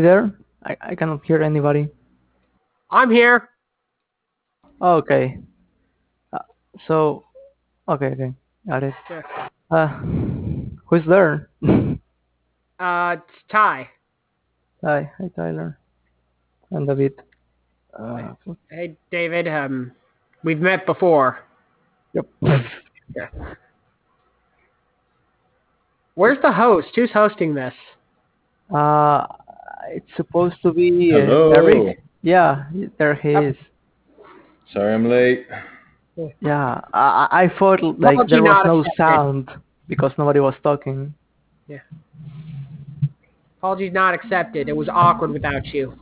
there? I, I cannot hear anybody. I'm here. Okay. Uh, so, okay, okay, got it. Yeah. Uh, who's there? Uh, it's Ty. hi, hi, Tyler. And David. Uh, Hey, David. Um, we've met before. yep. yeah. Where's the host? Who's hosting this? Uh, it's supposed to be uh, Hello. Eric. Yeah, there he is. Sorry I'm late. Yeah, I, I I thought like Apology there was no accepted. sound because nobody was talking. Yeah. Apologies not accepted. It was awkward without you.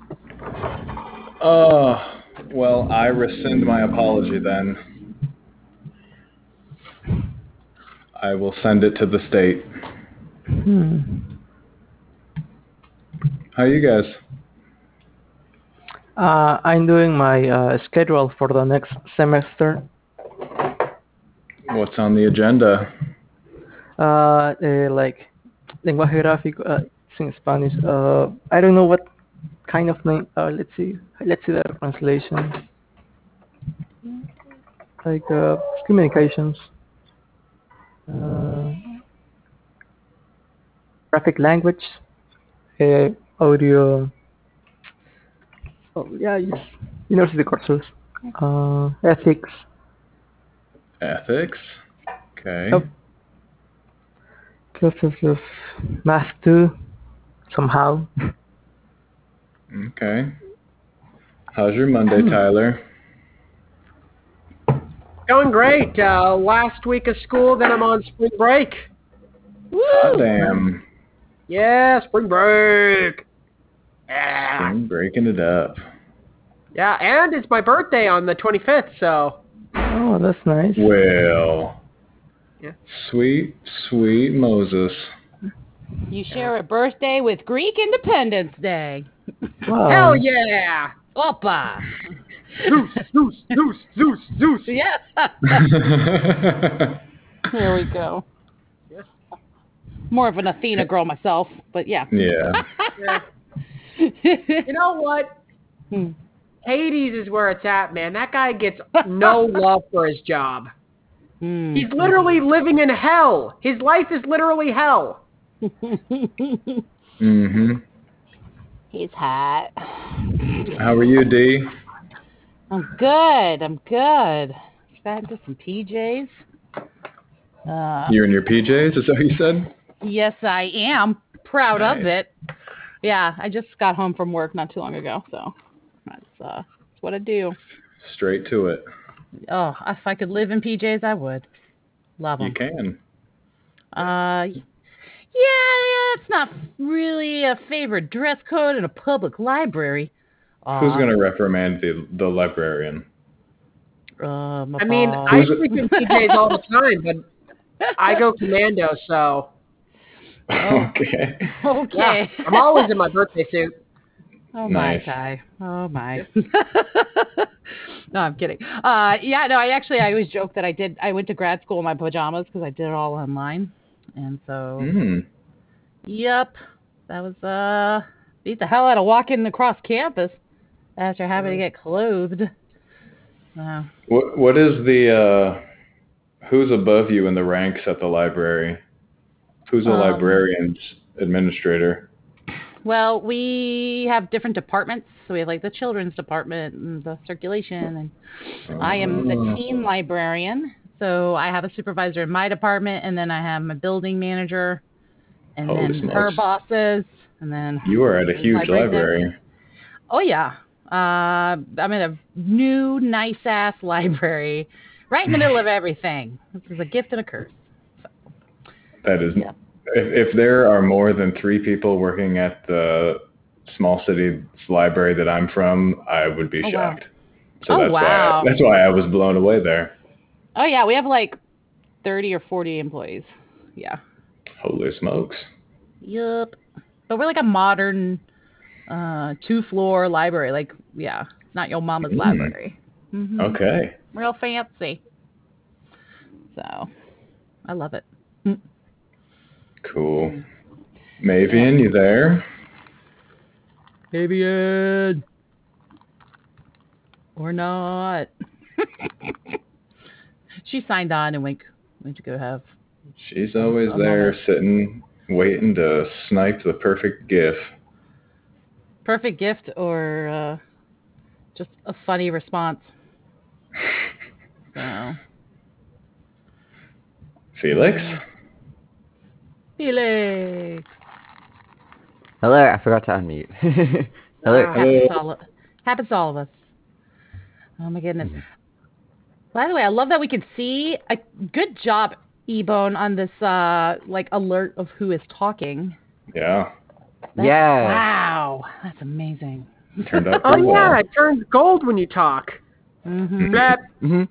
Oh, well, I rescind my apology then. I will send it to the state. Hmm. How you guys? Uh, I'm doing my uh, schedule for the next semester. What's on the agenda? Uh, eh, like lenguaje gráfico uh, in Spanish. Uh, I don't know what kind of name. Uh, let's see. Let's see the translation. Like uh, communications. Uh, graphic language. Audio. Oh yeah, yes. University courses. Uh, ethics. Ethics. Okay. Yep. Classes of math too, somehow. Okay. How's your Monday, Tyler? Going great. Uh, last week of school, then I'm on spring break. Hot damn. Yeah, spring break. Yeah. I'm breaking it up. Yeah, and it's my birthday on the 25th, so Oh, that's nice. Well. Yeah. Sweet, sweet Moses. You share a birthday with Greek Independence Day. Wow. hell yeah. Opa! Zeus, Zeus, Zeus, Zeus, Zeus. Yeah. there we go. Yeah. More of an Athena girl myself, but yeah. yeah. Yeah. You know what? Hmm. Hades is where it's at, man. That guy gets no love for his job. Hmm. He's literally living in hell. His life is literally hell. Mhm. He's hot. How are you, D? I'm good. I'm good. Back to some PJs. Uh, You're in your PJs, is that what you said? yes, I am proud of it. Yeah, I just got home from work not too long ago, so that's uh, that's what I do. Straight to it. Oh, if I could live in PJs, I would. Love them. You can. Uh, yeah, yeah, it's not really a favorite dress code in a public library. Uh, Who's gonna reprimand the the librarian? Uh, my I mean. I Who's it- sleep in PJs all the time, but I go commando, so okay. okay. yeah, I'm always in my birthday suit. Oh my Nice. guy. Oh my. no, I'm kidding. Uh, yeah, no, I actually I always joke that I did. I went to grad school in my pajamas because I did it all online, and so Mm. yep, that was uh beat the hell out of walking across campus after having to get clothed. Uh, What what is the uh who's above you in the ranks at the library? Who's a Um, librarian's administrator? well, we have different departments. So we have like the children's department and the circulation, and I am the Oh. teen librarian. So I have a supervisor in my department, and then I have my building manager, and Holy then her bosses, and then You are at a huge Library library. oh yeah, uh, I'm in a new nice ass library, right in the middle of everything. This is a gift and a curse. That is Yeah. if, if there are more than three people working at the small city library that I'm from, I would be Oh, wow. shocked. So Oh, that's wow. why that's why I was blown away there. Oh yeah, we have like thirty or forty employees. Yeah. Holy smokes. Yup. But we're like a modern uh two floor library. Like yeah, not your mama's Mm. library. hmm Okay. Real fancy. So I love it. Cool. Mavian, you there? Fabian. Or not. she signed on and went, went to go have. She's always there, on sitting, waiting to snipe the perfect gif. Perfect gift or uh, just a funny response. So. Felix? Felix. Hello, I forgot to unmute. Hello. Ah. Happens to, all, happens to all of us. Oh my goodness. By the way, I love that we can see. A good job, Ebone, on this uh like alert of who is talking. Yeah. That's- Yeah. Wow, that's amazing. Turned out Oh pretty yeah, it turns gold when you talk. Mm-hmm. Blap, hmm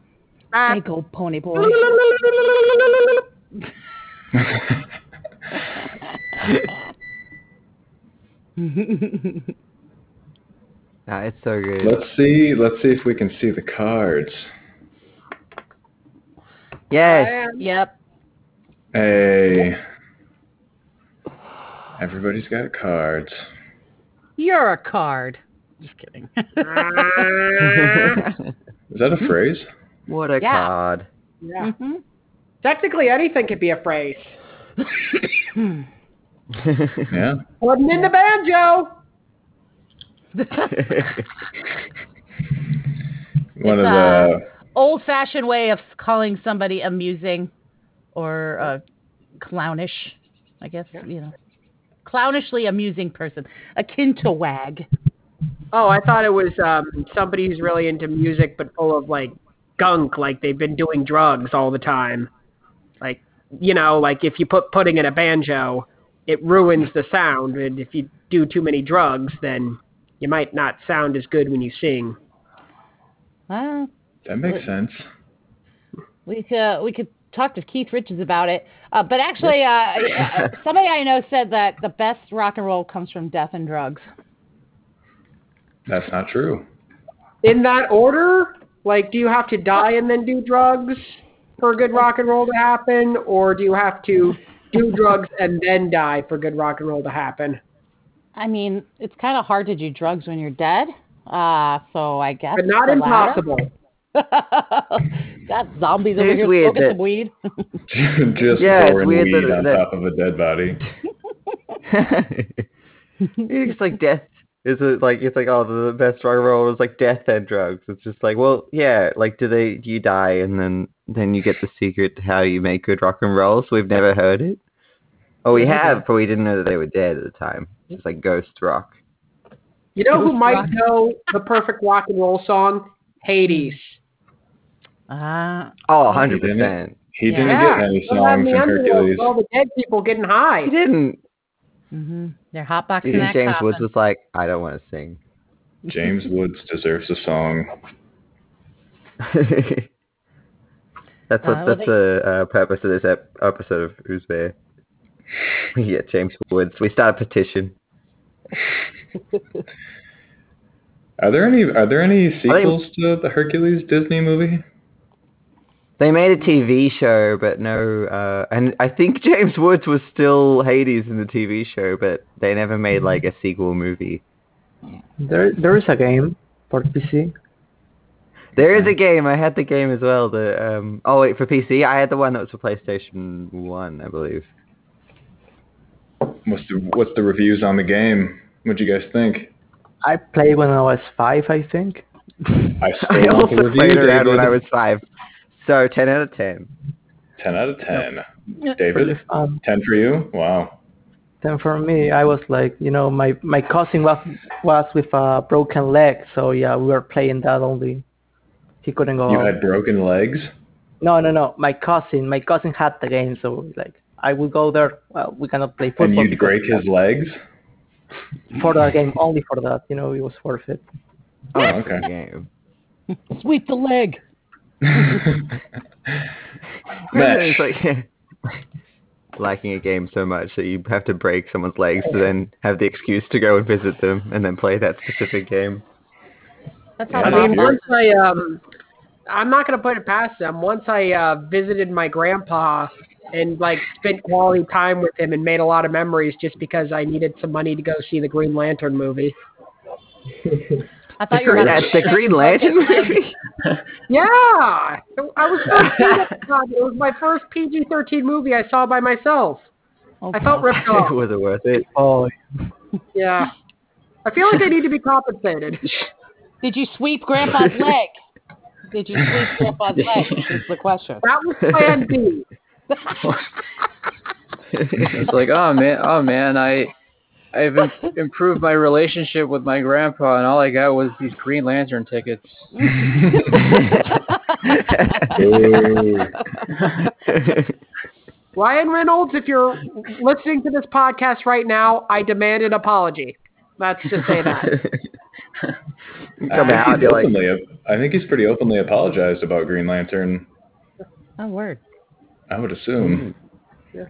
blap. Hey, gold pony boy. No, it's so good. let's see. Let's see if we can see the cards. Yes. yep. Hey. Everybody's got cards. You're a card. Just kidding. Is that a phrase? what a Yeah. card. Yeah. hmm Technically, anything could be a phrase. Yeah. Putting in the banjo. One It's, of the Old fashioned way of calling somebody amusing or uh, clownish, I guess, you know. Clownishly amusing person. Akin to wag. Oh, I thought it was um, somebody who's really into music but full of like gunk, like they've been doing drugs all the time. Like you know, like if you put pudding in a banjo, it ruins the sound, and if you do too many drugs, then you might not sound as good when you sing. Well, that makes sense. we could we could talk to Keith Richards about it. Uh, but actually, uh, uh, somebody I know said that the best rock and roll comes from death and drugs. That's not true. In that order, like, do you have to die and then do drugs for good rock and roll to happen, or do you have to do drugs and then die for good rock and roll to happen? I mean, it's kind of hard to do drugs when you're dead. Uh, so I guess But not impossible. Got zombies over here weird smoking that- some weed. Just Yeah, it's pouring weird weed that- on that- top of a dead body. it's like death. Is it like it's like oh the best rock and roll is like death and drugs? It's just like well yeah like do they do you die and then then you get the secret to how you make good rock and roll? So we've never heard it. Oh, we have, but we didn't know that they were dead at the time. It's like ghost rock. You know who might rock. know the perfect rock and roll song? Hades. Ah, Oh, he 100 didn't. percent. He didn't Yeah. get any What about songs from Hercules. All the dead people getting high. He didn't. hmm they're hotboxing You think that James coffin. Woods was like, I don't want to sing. James Woods deserves a song. that's what Uh, well, that's they- the uh, purpose of this ep- episode of Who's There. We get James Woods. We start a petition. Are there any Are there any sequels to the Hercules Disney movie? They made a TV show, but no. Uh, and I think James Woods was still Hades in the TV show, but they never made like a sequel movie. There, there is a game for PC. There is a game. I had the game as well. The um. Oh wait, for PC, I had the one that was for PlayStation One, I believe. What's the What's the reviews on the game? What'd you guys think? I played when I was five, I think. I I still want also the played around when I was five. So ten out of ten. ten out of ten. Really David, fun. ten for you. Wow. Then for me, I was like, you know, my my cousin was was with a broken leg, so yeah, we were playing that only. He couldn't go. You out. had broken legs. No, no, no. My cousin, my cousin had the game, so like I would go there. Well, we cannot play football And you'd break his legs. for that game only for that. You know, it was worth it. Oh, okay. Game. Sweep the leg. Mesh. it's like liking a game so much that you have to break someone's legs to then have the excuse to go and visit them and then play that specific game. That's how Yeah, how I mean, once I um, I'm not gonna put it past them. Once I uh, visited my grandpa and like spent quality time with him and made a lot of memories just because I needed some money to go see the Green Lantern movie. I thought you were Green- about to that's the Green Lantern broke his leg. movie. Yeah, I was. God, it was my first PG-13 movie I saw by myself. Oh, I felt ripped off. was it worth it? Oh, Yeah, I feel like I need to be compensated. Did you sweep Grandpa's leg? Did you sweep Grandpa's leg? Is the question. That was Plan B. It's like, oh man, oh man, I I've im- improved my relationship with my grandpa, and all I got was these Green Lantern tickets. Ryan Reynolds, if you're listening to this podcast right now, I demand an apology. Let's just say that. Come I out, think, he's you're like, openly, I think he's pretty openly apologized about Green Lantern. Oh, word. I would assume. Yeah.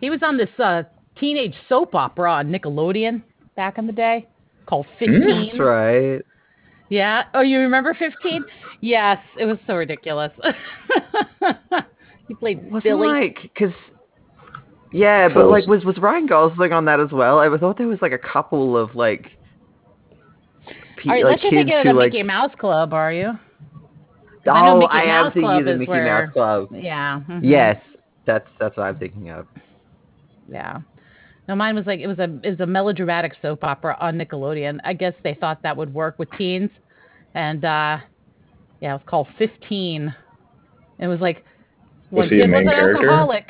He was on this uh, teenage soap opera on Nickelodeon back in the day called Hmm? 15. That's right. Yeah. Oh, you remember 15? Yes. It was so ridiculous. he played Wasn't Billy. like because yeah, but Close. like was was Ryan Gosling on that as well? I thought there was like a couple of like. pe- All right, like let's just kids think of who the like. Mickey Mouse Club, are you? I know oh, Mickey I am Mouse thinking Club of the Mickey where- Mouse Club. Yeah. mhm. Yes, that's that's what I'm thinking of. Yeah. No, mine was like it was a it was a melodramatic soap opera on Nickelodeon. I guess they thought that would work with teens, and uh yeah, it was called Fifteen. It was like Was one he a kid was main an character? alcoholic.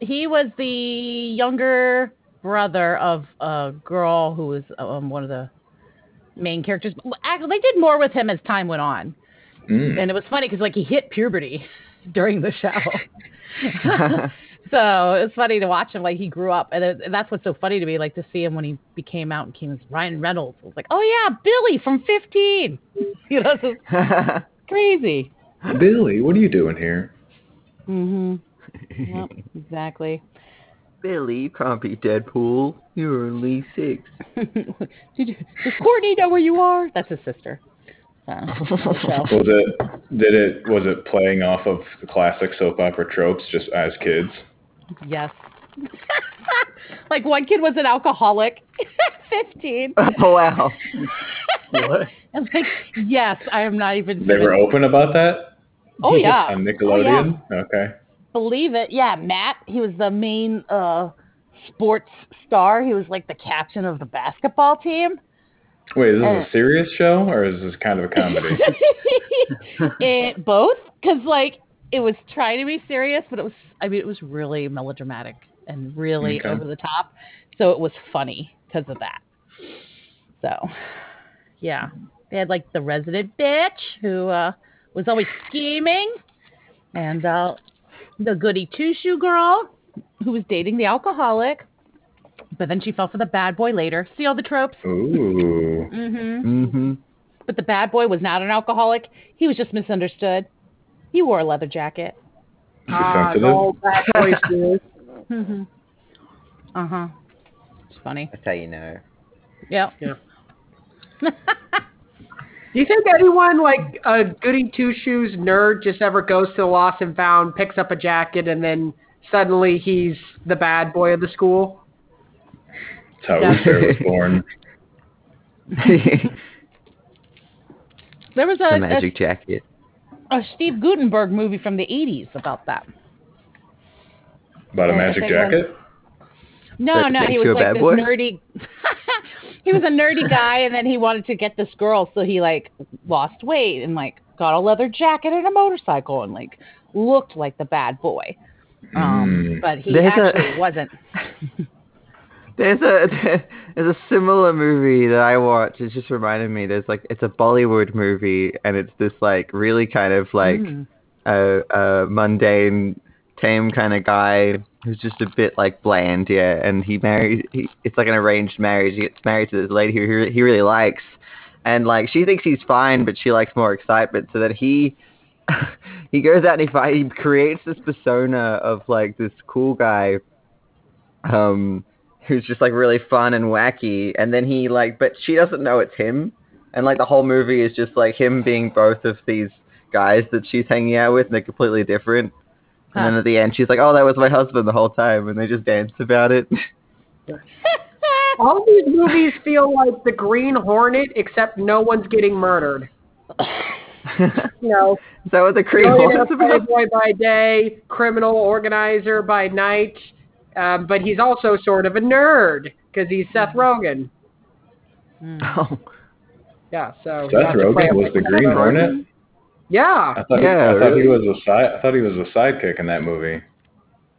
He was the younger brother of a girl who was um, one of the main characters. Actually, They did more with him as time went on, Mm. and it was funny because like he hit puberty during the show. so it's funny to watch him like he grew up, and, it, and that's what's so funny to me, like to see him when he became out and came as Ryan Reynolds. It was like, oh yeah, Billy from Fifteen. You know, crazy. Billy, what are you doing here? Mhm. Yep, exactly. Billy, you can't be Deadpool. You're only six. Did you, does Courtney know where you are? That's his sister. Uh, show. Was it did it was it playing off of the classic soap opera tropes just as kids? Yes. like one kid was an alcoholic, fifteen. Oh wow. What? And like, yes, I am not even. They were open about that Oh yeah. on Nickelodeon. Okay. Believe it. Yeah, Matt. He was the main uh sports star. He was like the captain of the basketball team. Wait, is this Uh, a serious show or is this kind of a comedy? it both because like it was trying to be serious, but it was. I mean, it was really melodramatic and really Okay. over the top. So it was funny because of that. So, yeah, they had like the resident bitch who uh was always scheming, and uh the goody two shoe girl who was dating the alcoholic, but then she fell for the bad boy later. See all the tropes. Ooh. Mm-hmm. Mm-hmm. But the bad boy was not an alcoholic. He was just misunderstood. He wore a leather jacket. Ah, sensitive? the bad boy series. Mm-hmm. Uh huh. It's funny. That's how you know. Yep. Do you think anyone like a goody two shoes nerd just ever goes to the lost and found, picks up a jacket, and then suddenly he's the bad boy of the school? That's how Yeah. Was born. There was the a, magic jacket. a, a Steve Guttenberg movie from the 80s about that. About a magic if it was- jacket? No, That no, he was a like bad this boy? nerdy. he was a nerdy guy, and then he wanted to get this girl, so he like lost weight and like got a leather jacket and a motorcycle and like looked like the bad boy. Um, Mm. but he There's a- actually wasn't. There's a there's a similar movie that I watched. It just reminded me. There's like it's a Bollywood movie, and it's this like really kind of like Mm. a, a mundane, tame kind of guy who's just a bit like bland, yeah. And he marries. He, it's like an arranged marriage. He gets married to this lady who he, really likes, and like she thinks he's fine, but she likes more excitement. So that he he goes out and he fi- he creates this persona of like this cool guy, um, who's just like really fun and wacky. And then he like, but she doesn't know it's him. And like the whole movie is just like him being both of these guys that she's hanging out with, and they're completely different. And then at the end, she's like, "Oh, that was my husband the whole time," and they just dance about it. All these movies feel like the Green Hornet, except no one's getting murdered. no. know, Is that what the Green billionaire Hornet's about? playboy by day, criminal organizer by night, um, but he's also sort of a nerd because he's Seth Rogen. Oh, Yeah, so Seth that's Rogen was the words. Green Hornet. Yeah, I thought, Yeah, I thought he was a side. I thought he was a sidekick in that movie.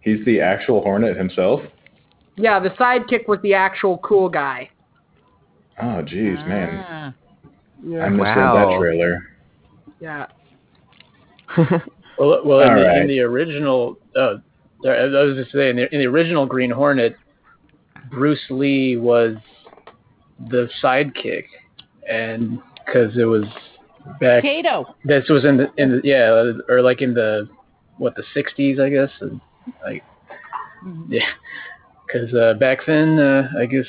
He's the actual Hornet himself. yeah. The sidekick was the actual cool guy. Oh, jeez, man, Ah. Yeah, I misread Wow. that trailer. yeah. Well, well, in, the, right. in the original, uh, I was just saying, in the, in the original Green Hornet, Bruce Lee was the sidekick, and because it was back, Kato. this was in the in the yeah, or like in the what the '60s, I guess, and like yeah, because uh, back then, uh, I guess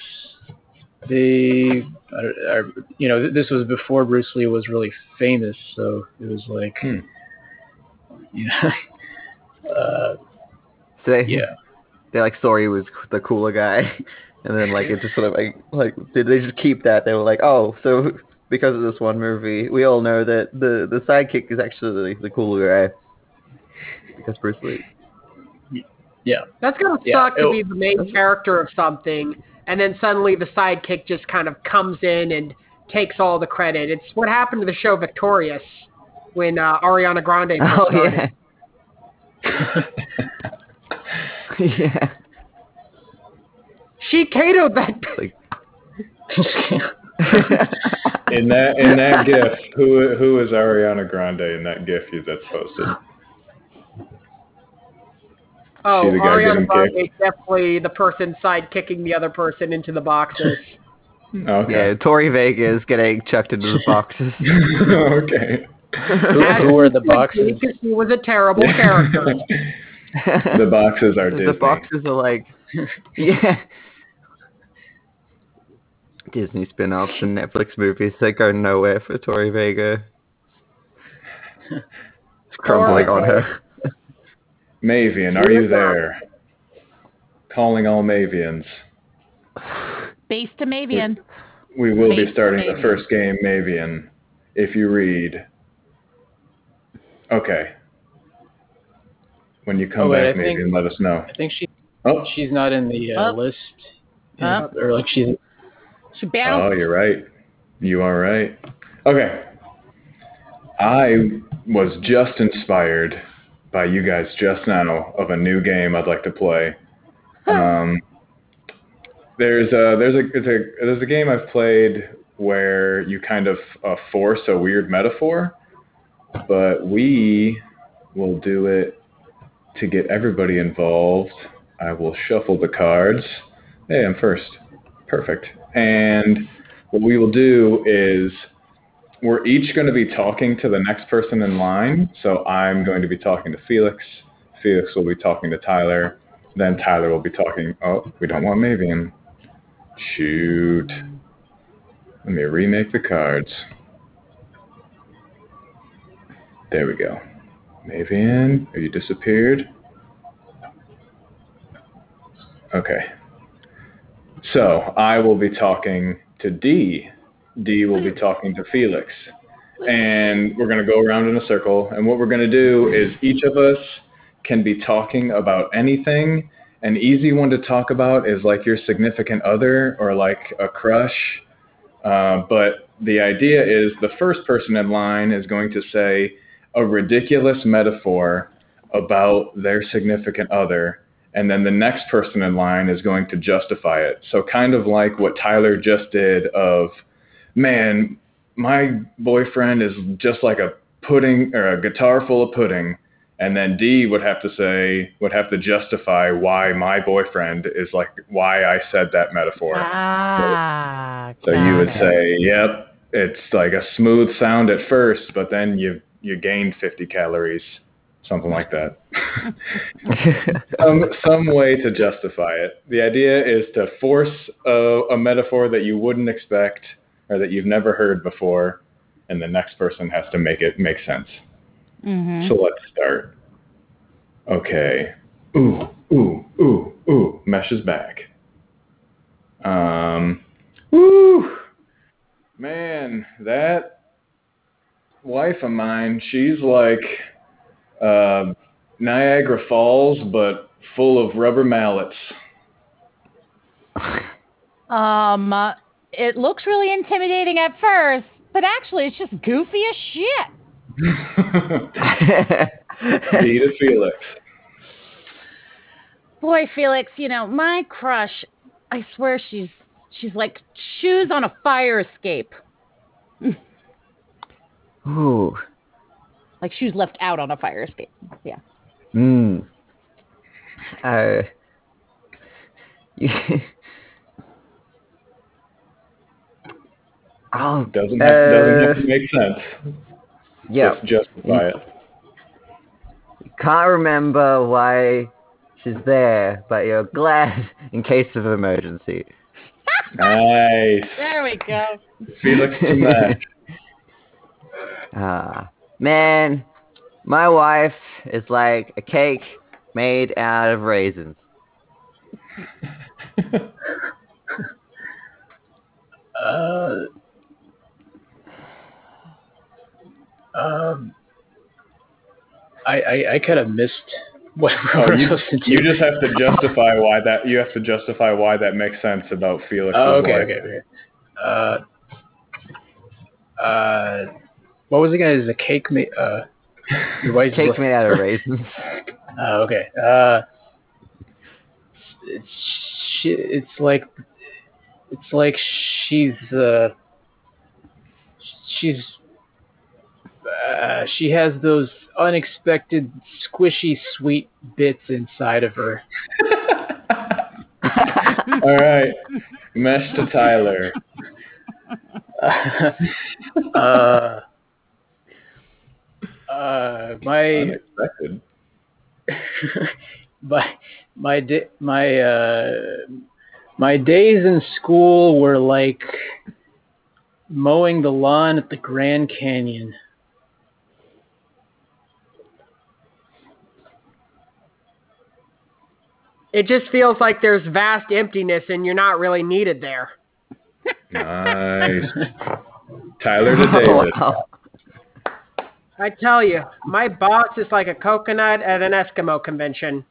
they, are, are, you know, this was before Bruce Lee was really famous, so it was like, Hmm. you know, uh, so they, yeah. they like saw he was the cooler guy, and then like it just sort of like like did they just keep that? They were like, oh, so because of this one movie, we all know that the the sidekick is actually the, the cooler guy because Bruce Lee. Yeah. That's gonna Yeah, suck to it'll- be the main character of something, and then suddenly the sidekick just kind of comes in and takes all the credit. It's what happened to the show Victorious when uh, Ariana Grande first Oh started. yeah, yeah. She catoed that. Like, In that in that GIF, who who is Ariana Grande in that GIF you that's posted? oh, She the Ariana Grande is definitely the person sidekicking the other person into the boxes. Okay. yeah, Tori Vega is getting chucked into the boxes. okay. who, who are the boxes? Because she was a terrible character. the boxes are Disney. the boxes are like, yeah. Disney spin-offs and Netflix movies that go nowhere for Tori Vega. It's crumbling on her. Mavian, are you there? Calling all Mavians. Base to Mavian. We will be starting the first game, Mavian. If you read. Okay. When you come Oh, wait, back, I think- Mavian, let us know. I think she Oh, she's not in the uh, Up. list, Up. or like she's Oh, you're right. You are right. Okay. I was just inspired by you guys just now of a new game I'd like to play. Um, there's a there's a, it's a there's a game I've played where you kind of uh, force a weird metaphor, but we will do it to get everybody involved. I will shuffle the cards. Hey, I'm first. Perfect. And what we will do is we're each going to be talking to the next person in line. So I'm going to be talking to Felix. Felix will be talking to Tyler. Then Tyler will be talking. Oh, we don't want Mavian. Shoot. Let me remake the cards. There we go. Mavian, have you disappeared? Okay. So I will be talking to D. D will be talking to Felix. And we're going to go around in a circle. And what we're going to do is each of us can be talking about anything. An easy one to talk about is like your significant other or like a crush. Uh, but the idea is the first person in line is going to say a ridiculous metaphor about their significant other and then the next person in line is going to justify it. So kind of like what Tyler just did of, man, my boyfriend is just like a pudding or a guitar full of pudding. And then D would have to say, would have to justify why my boyfriend is like, why I said that metaphor. Ah. So you would it. say, yep, it's like a smooth sound at first, but then you you gained 50 calories, something like that. some some way to justify it. The idea is to force a, a metaphor that you wouldn't expect or that you've never heard before, and the next person has to make it make sense. Mhm. So let's start. Okay. Ooh, ooh, ooh, ooh. Mesh is back. Um, woo, man, that wife of mine, she's like uh, Niagara Falls, but full of rubber mallets. Um, uh, it looks really intimidating at first, but actually it's just goofy as shit. D to Felix. Boy, Felix, you know, my crush, I swear she's she's like shoes on a fire escape. Ooh. Like shoes left out on a fire escape. Yeah. Mm. Uh. oh, Doesn't have, doesn't have uh, to make sense. yeah. Just justify it. Can't remember why she's there, but you're glad in case of emergency. Nice. There we go. Felix to Mesh. Ah, man, my wife is like a cake made out of raisins. Uh, um, I I, I kind of missed what Oh, we're you, supposed to you do. just have to justify why that you have to justify why that makes sense about Felix. Oh, okay, okay, okay. Uh, uh, what was it again? Is a cake made? Uh, your wife's Cake made out of raisins. Oh, okay. Uh, it's she, it's like it's like she's uh she's uh, she has those unexpected squishy sweet bits inside of her. All right, mesh to Tyler. uh, uh, my Unexpected. my my da- my uh my days in school were like mowing the lawn at the Grand Canyon. It just feels like there's vast emptiness and you're not really needed there. Nice. Tyler to Oh, David. wow. I tell you, my boss is like a coconut at an Eskimo convention.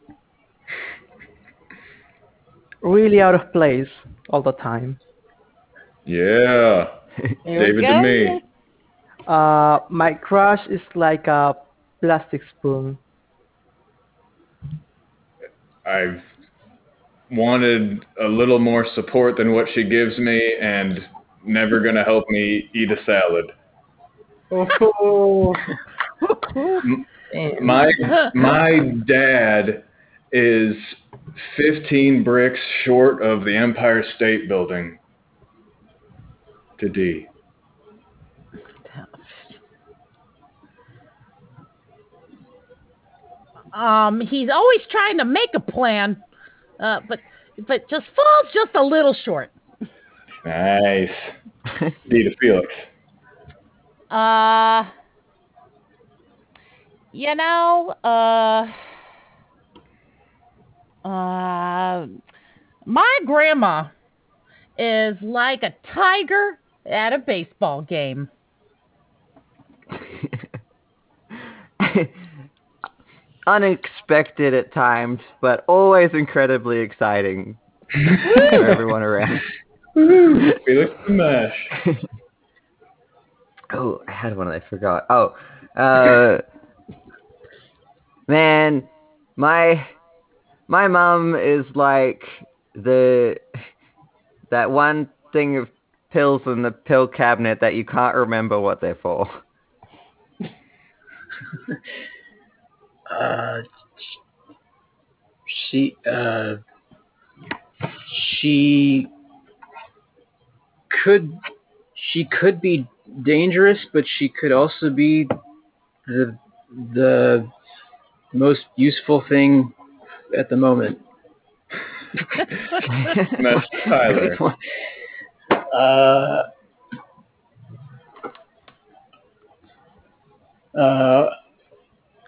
Really out of place all the time. Yeah. David we to me. Uh, my crush is like a plastic spoon. I've wanted a little more support than what she gives me, and never gonna help me eat a salad. Oh, My my dad is 15 bricks short of the Empire State Building. To D. Um, he's always trying to make a plan, uh, but but just falls just a little short. Nice. D to Felix. Uh, you know, uh, uh, my grandma is like a tiger at a baseball game. Unexpected at times, but always incredibly exciting for everyone around. Felix to Mesh. Oh, I had one I forgot. Oh, uh, man, my my mom is like the that one thing of pills in the pill cabinet that you can't remember what they're for. Uh, she uh, she could she could be dangerous, but she could also be the the most useful thing at the moment. Mesh to Tyler. Uh, uh,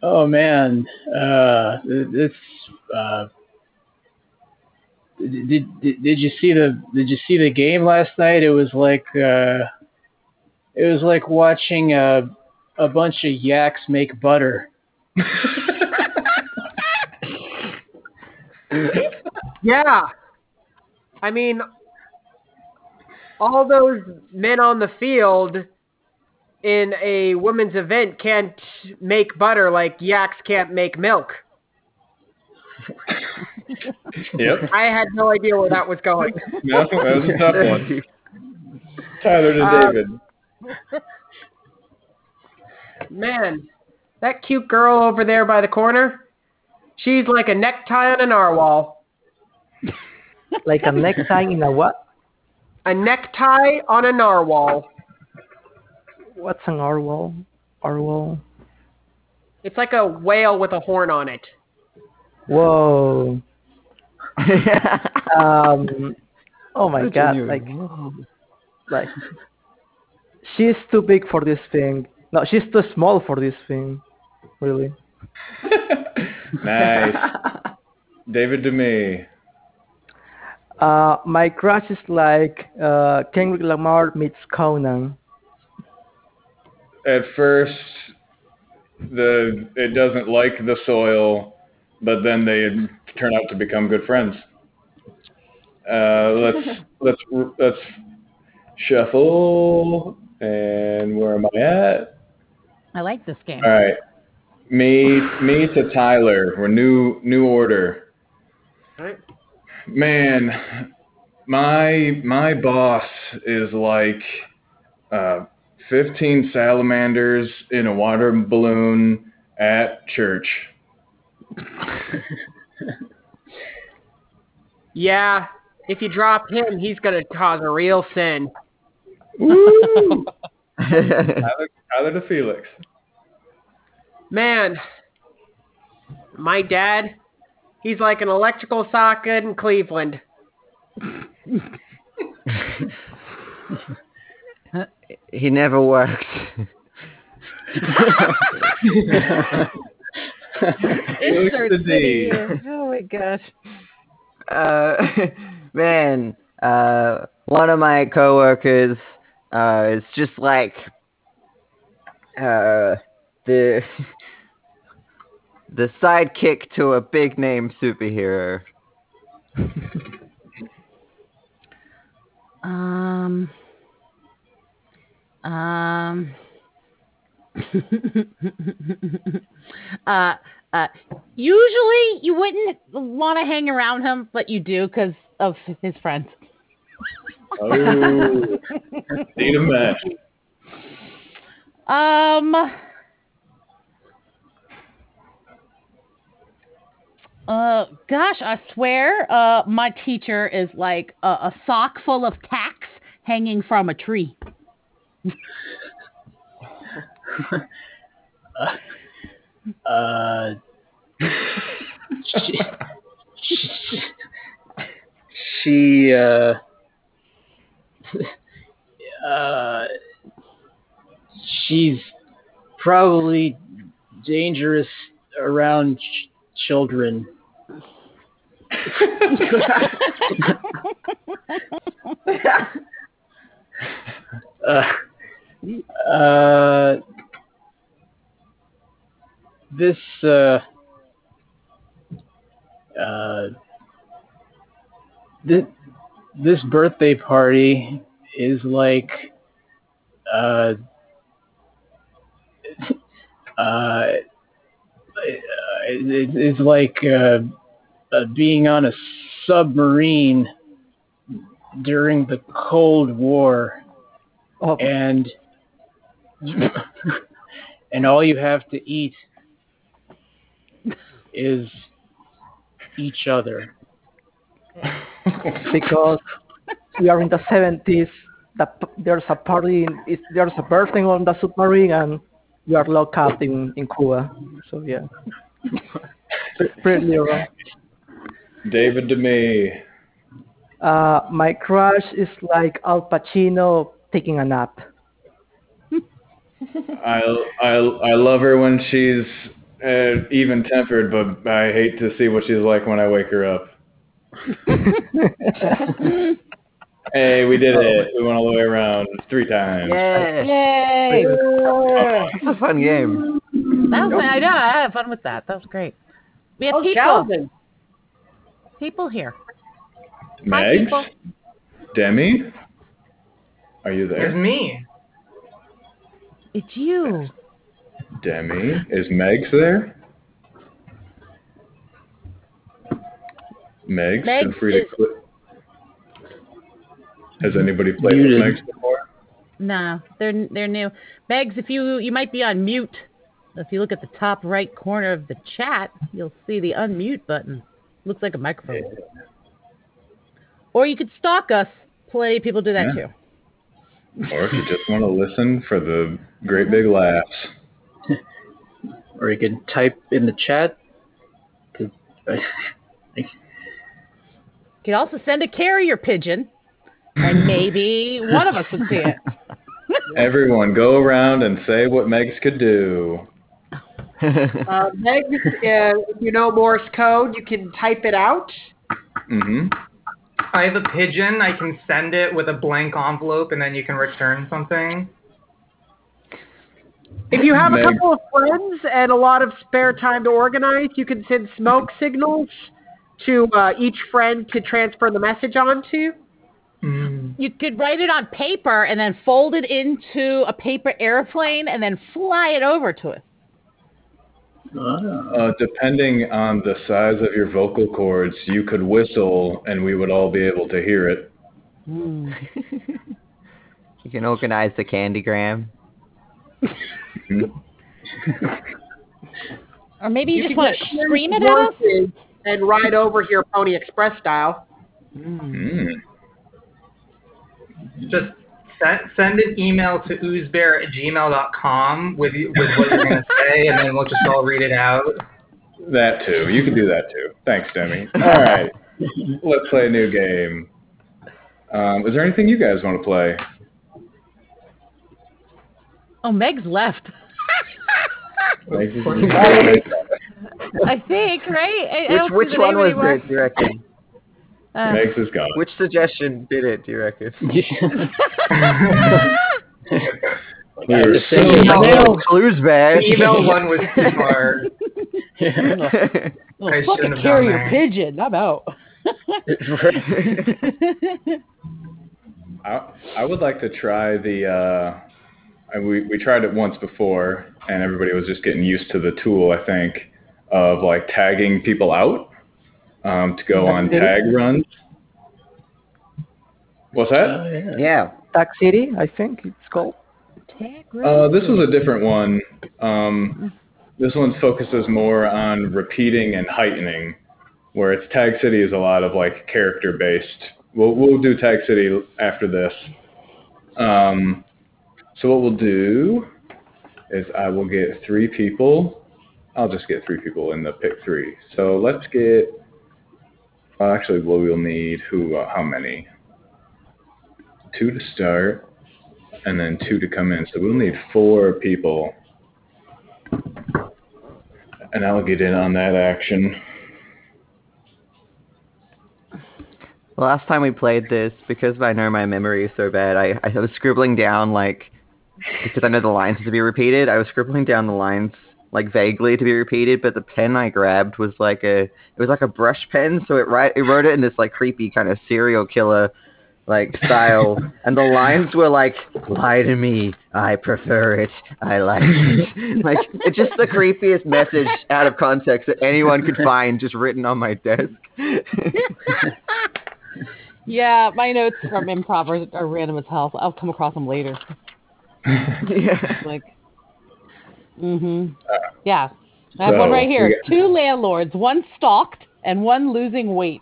oh man, uh, it's uh, did, did did you see the did you see the game last night? It was like uh, it was like watching a a bunch of yaks make butter. Yeah. I mean, all those men on the field in a women's event can't make butter like yaks can't make milk. Yep. I had no idea where that was going. No, that was a tough one. Tyler to Uh, David. Man, that cute girl over there by the corner, she's like a necktie on a narwhal. Like a necktie in a what? A necktie on a narwhal. What's an narwhal? Narwhal. It's like a whale with a horn on it. Whoa. Um. Oh my god! Like, like, she's too big for this thing. No, she's too small for this thing. Really. nice. David to me. Uh, my crush is like uh, Kendrick Lamar meets Conan. At first, the it doesn't like the soil, but then they turn out to become good friends. Uh, let's let's let's shuffle. And where am I at? I like this game. All right, me me to Tyler. We're new new order. Right. Man, my my boss is like uh, 15 salamanders in a water balloon at church. Yeah, if you drop him, he's gonna cause a real sin. Woo! Tyler, Tyler to Felix. Man, my dad, he's like an electrical socket in Cleveland. he never works. Insert the D. city here. Oh my gosh. uh, man, uh, one of my coworkers uh, is just like uh, the the sidekick to a big name superhero. Um. Um. uh, uh, usually you wouldn't want to hang around him, but you do because of his friends. Oh, need a match. Um. Uh, gosh, I swear, uh, my teacher is like a, a sock full of tacks hanging from a tree. Uh, she, she uh, uh, she's probably dangerous around ch- children. uh, uh, this uh, uh, this birthday party is like uh, uh, it, it's like uh, uh, being on a submarine during the Cold War Oh, and and all you have to eat is each other. because we are in the 70s. That there's a party. There's a birthday on the submarine, and we are locked up in in Cuba. So yeah, pretty literal. David to me. Uh, my crush is like Al Pacino taking a nap. I I I love her when she's uh, even tempered, but I hate to see what she's like when I wake her up. Hey, we did it. We went all the way around three times. Yeah, Yay! it's a fun game. That was I know. I had fun with that. That was great. We have Oh, people. Sheldon. People here. Hi, Megs? people. Demi? Are you there? It's me. It's you. Demi? Is Megs there? Megs, feel Megs free to is- click. Has anybody played Muted. with Megs before? No, they're they're new. Megs, if you you might be on mute. If you look at the top right corner of the chat, you'll see the unmute button. Looks like a microphone. Or you could stalk us. Plenty of people do that Yeah. too. Or if you just want to listen for the great big laughs. Or you can type in the chat. To, You could also send a carrier pigeon, and maybe one of us would see it. Everyone, go around and say what Megs could do. Uh, Meg, uh, if you know Morse code, you can type it out. hmm I have a pigeon. I can send it with a blank envelope, and then you can return something. If you have a couple of friends and a lot of spare time to organize, you can send smoke signals to uh, each friend to transfer the message onto. Mm. You could write it on paper and then fold it into a paper airplane and then fly it over to us. Ah. Uh, depending on the size of your vocal cords, you could whistle and we would all be able to hear it. you can organize the candygram. Mhm. Or maybe you, just want to scream it at us? Horses And ride over here Pony Express style. Mm. Just send, send an email to oozebear at gmail.com with, with what you're going to say, and then we'll just all read it out. That too. You can do that too. Thanks, Demi. All right. Let's play a new game. Um, is there anything you guys want to play? Oh, Meg's left. Megs is- I think, right? I, I Which don't which one was anymore. it? Do you reckon? Uh, Megs is gone. Which suggestion did it? Do you reckon? We were the so same Oh, clues bad. The email one was too far. well, I fuck shouldn't a have carrier pigeon. I'm out. I, I would like to try the. Uh, and we we tried it once before, and everybody was just getting used to the tool. I think of like tagging people out um, to go on tag runs. What's that? Oh, yeah. yeah. Tag City, I think it's called. Uh, this was a different one. Um, this one focuses more on repeating and heightening, where it's Tag City is a lot of like character based. We'll we'll do Tag City after this. Um, so what we'll do is I will get three people. I'll just get three people in the pick three. So let's get. Well, actually, well, we'll need who? Uh, how many? Two to start and then two to come in. So we'll need four people. And I'll get in on that action. Last time we played this, because I know my memory is so bad, I, I was scribbling down like because I know the lines to be repeated. I was scribbling down the lines like vaguely to be repeated, but the pen I grabbed was like a it was like a brush pen, so it write it wrote it in this like creepy kind of serial killer like style, and the lines were like "Lie to me, I prefer it, I like it." like it's just the creepiest message out of context that anyone could find, just written on my desk. Yeah, my notes from improv are, are random as hell. I'll come across them later. yeah. Like, mhm. Yeah, I have one right here. got- Two landlords, one stalked and one losing weight.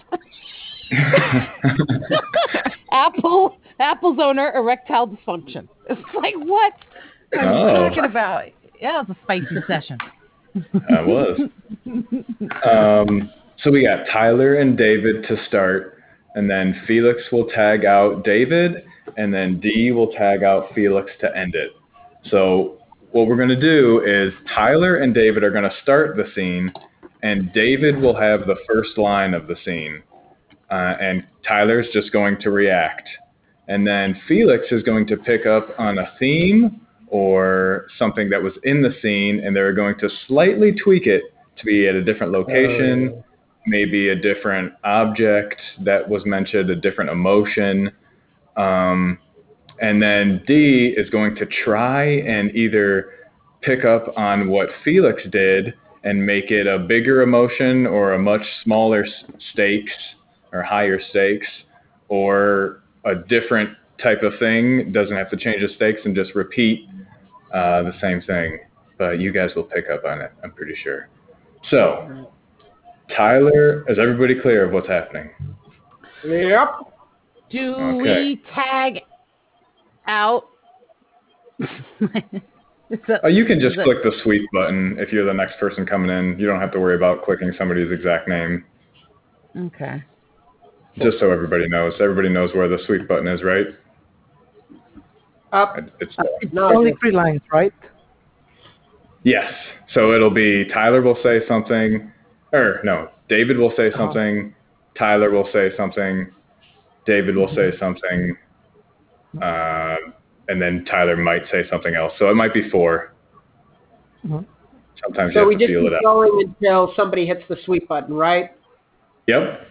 Apple Apple's owner erectile dysfunction. It's like what are you Oh. talking about? Yeah, it was a spicy session. I was. Um, so we got Tyler and David to start, and then Felix will tag out David, and then D will tag out Felix to end it. So what we're going to do is Tyler and David are going to start the scene, and David will have the first line of the scene. uh, and Tyler's just going to react. And then Felix is going to pick up on a theme or something that was in the scene, and they're going to slightly tweak it to be at a different location, maybe a different object that was mentioned, a different emotion. Um, and then D is going to try and either pick up on what Felix did and make it a bigger emotion or a much smaller stakes or higher stakes or a different type of thing. Doesn't have to change the stakes and just repeat uh, the same thing. But you guys will pick up on it, I'm pretty sure. So, Tyler, is everybody clear of what's happening? Yep. Do Okay. we tag out? Is that- Uh, you can just is that- click the sweep button if you're the next person coming in. You don't have to worry about clicking somebody's exact name. Okay. Just so everybody knows. Everybody knows where the sweep button is, right? Up. It's Uh, it's No, only three lines, right? yes. So it'll be Tyler will say something, or no, David will say Uh-huh. something, Tyler will say something, David will say something, uh, and then Tyler might say something else. So it might be 4 Mhm. Sometimes So you we to just feel keep it out. going until somebody hits the sweep button, right? Yep.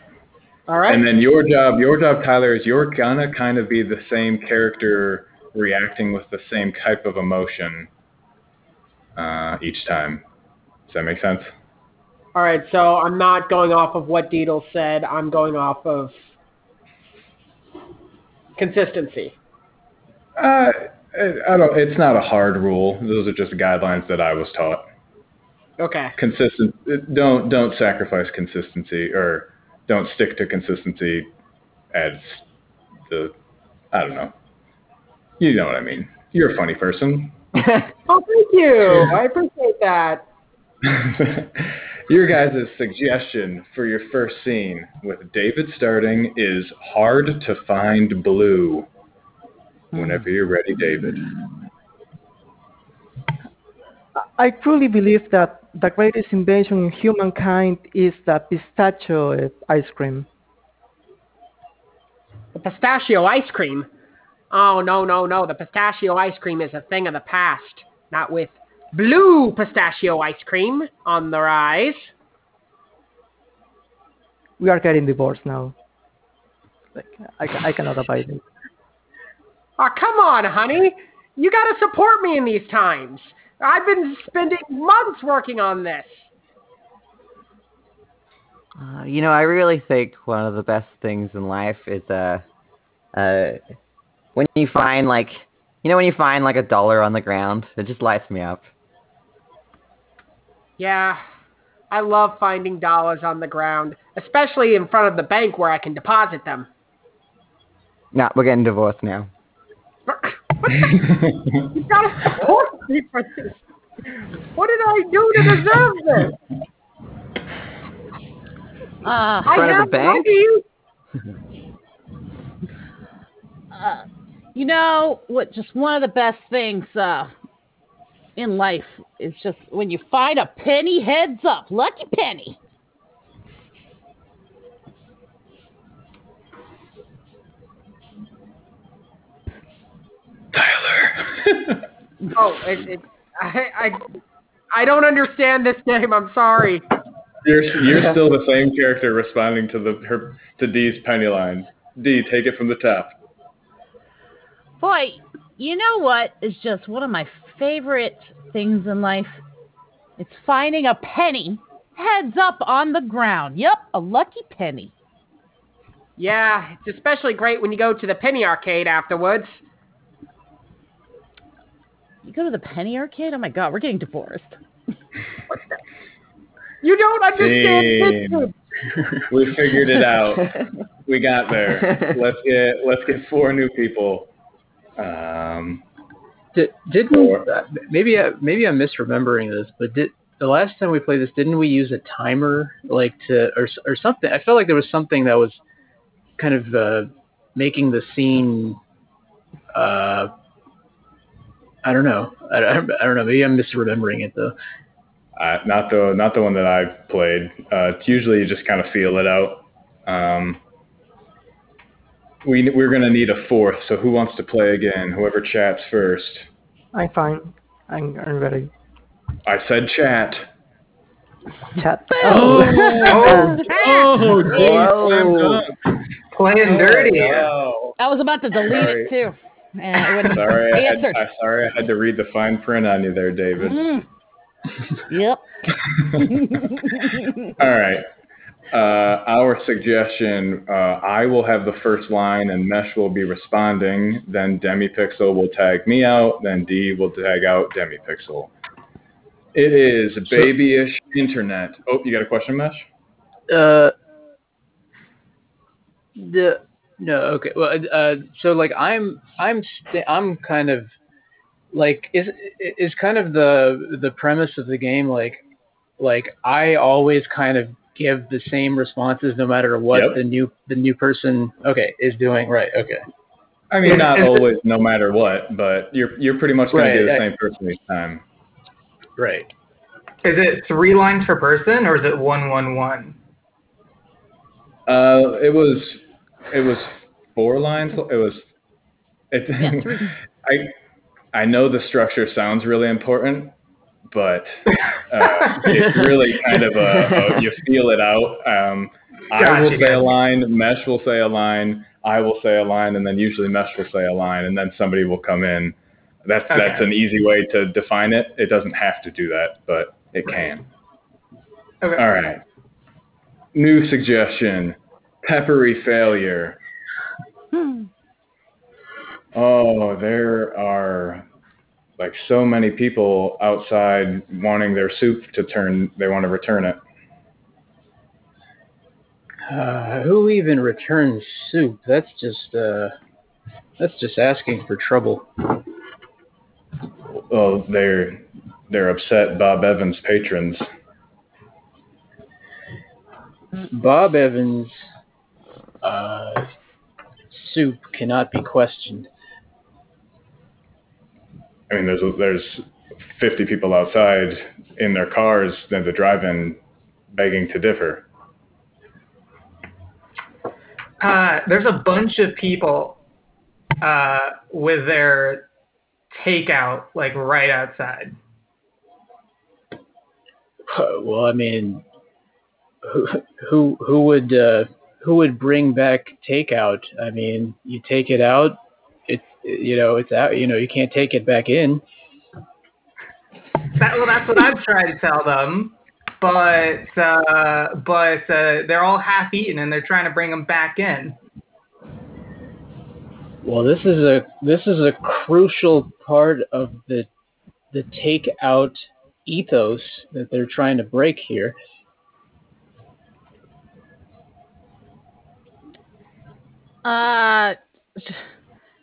All right. And then your job, your job, Tyler, is you're gonna kind of be the same character reacting with the same type of emotion uh, each time. Does that make sense? All right. So I'm not going off of what Deedle said. I'm going off of consistency. Uh, I don't. It's not a hard rule. Those are just guidelines that I was taught. Okay. Consistent. Don't don't sacrifice consistency or don't stick to consistency as the. I don't know. You know what I mean. You're a funny person. Oh, thank you. I appreciate that. your guys' suggestion for your first scene with David starting is hard to find blue. Whenever you're ready, David. I truly believe that the greatest invention in humankind is the pistachio ice cream. The pistachio ice cream. Oh no no no! The pistachio ice cream is a thing of the past. Not with blue pistachio ice cream on the rise. We are getting divorced now. Like, I, I cannot abide it. Oh come on, honey! You gotta support me in these times. I've been spending months working on this. Uh, you know, I really think one of the best things in life is uh, uh, when you find like, you know, when you find like a dollar on the ground, it just lights me up. Yeah, I love finding dollars on the ground, especially in front of the bank where I can deposit them. Nah, we're getting divorced now. You gotta support me for this. What did I do to deserve this? Uh, I Front of have the bank? money. uh, you know what? Just one of the best things uh, in life is just when you find a penny heads up, lucky penny. Tyler. Oh, it, it, I, I, I don't understand this game. I'm sorry. you're you're still the same character responding to the her to D's penny line. D, take it from the top. Boy, you know what is just one of my favorite things in life? It's finding a penny heads up on the ground. Yep, a lucky penny. Yeah, it's especially great when you go to the penny arcade afterwards. You go to the penny arcade? Oh my god, we're getting divorced. You don't understand Damn. We figured it out. We got there. Let's get let's get four new people. Um, Did, didn't Or- uh, maybe I, maybe I'm misremembering this, but did the last time we played this, didn't we use a timer like to or or something? I felt like there was something that was kind of uh, making the scene. Uh, I don't know. I, I, don't- I don't know. Maybe I'm misremembering it though. uh, not the not the one that I've played. Uh, it's usually you just kind of feel it out. Um, we we're gonna need a fourth. So who wants to play again? Whoever chats first. I'm fine. I'm, I'm ready. I said chat. Chat. Oh, Oh, Whoa. playing dirty. Wow. I was about to delete Sorry. it too. And it wouldn't Sorry, I had. I, sorry, I had to read the fine print on you there, David. Mm. Yep. All right. Uh, our suggestion: uh, I will have the first line, and Mesh will be responding. Then DemiPixel will tag me out. Then D will tag out DemiPixel. It is babyish internet. Oh, you got a question, Mesh? Uh, the no, okay. Well, uh, so like I'm I'm st- I'm kind of like is is kind of the the premise of the game like like I always kind of give the same responses no matter what Yep. the new the new person okay is doing right okay I mean, not always, no matter what, but you're you're pretty much going Right, to be the I- same person each time. right Is it three lines per person or is it one one one? Uh, it was it was four lines. It was it. Yeah. I I know the structure sounds really important, but uh, it's really kind of a, a you feel it out. Um, I will Gotcha, say a line, Mesh will say a line, I will say a line, and then usually Mesh will say a line, and then somebody will come in. That's Okay. that's an easy way to define it. It doesn't have to do that, but it can. Okay. All right. New suggestion: peppery failure. Hmm. Oh, there are like so many people outside wanting their soup to turn. They want to return it. uh, who even returns soup that's just uh that's just asking for trouble Well, they're they're upset. Bob Evans patrons. Bob Evans uh soup cannot be questioned I mean, there's there's 50 people outside in their cars in the drive-in begging to differ. Uh, there's a bunch of people uh, with their takeout like right outside. Uh, Well, I mean, who who who would uh, who would bring back takeout? I mean, you take it out, it's you know it's out. You know you can't take it back in. That, well, that's what I'm trying to tell them, but uh, but uh, they're all half eaten and they're trying to bring them back in. Well, this is a this is a crucial part of the the takeout ethos that they're trying to break here. Uh,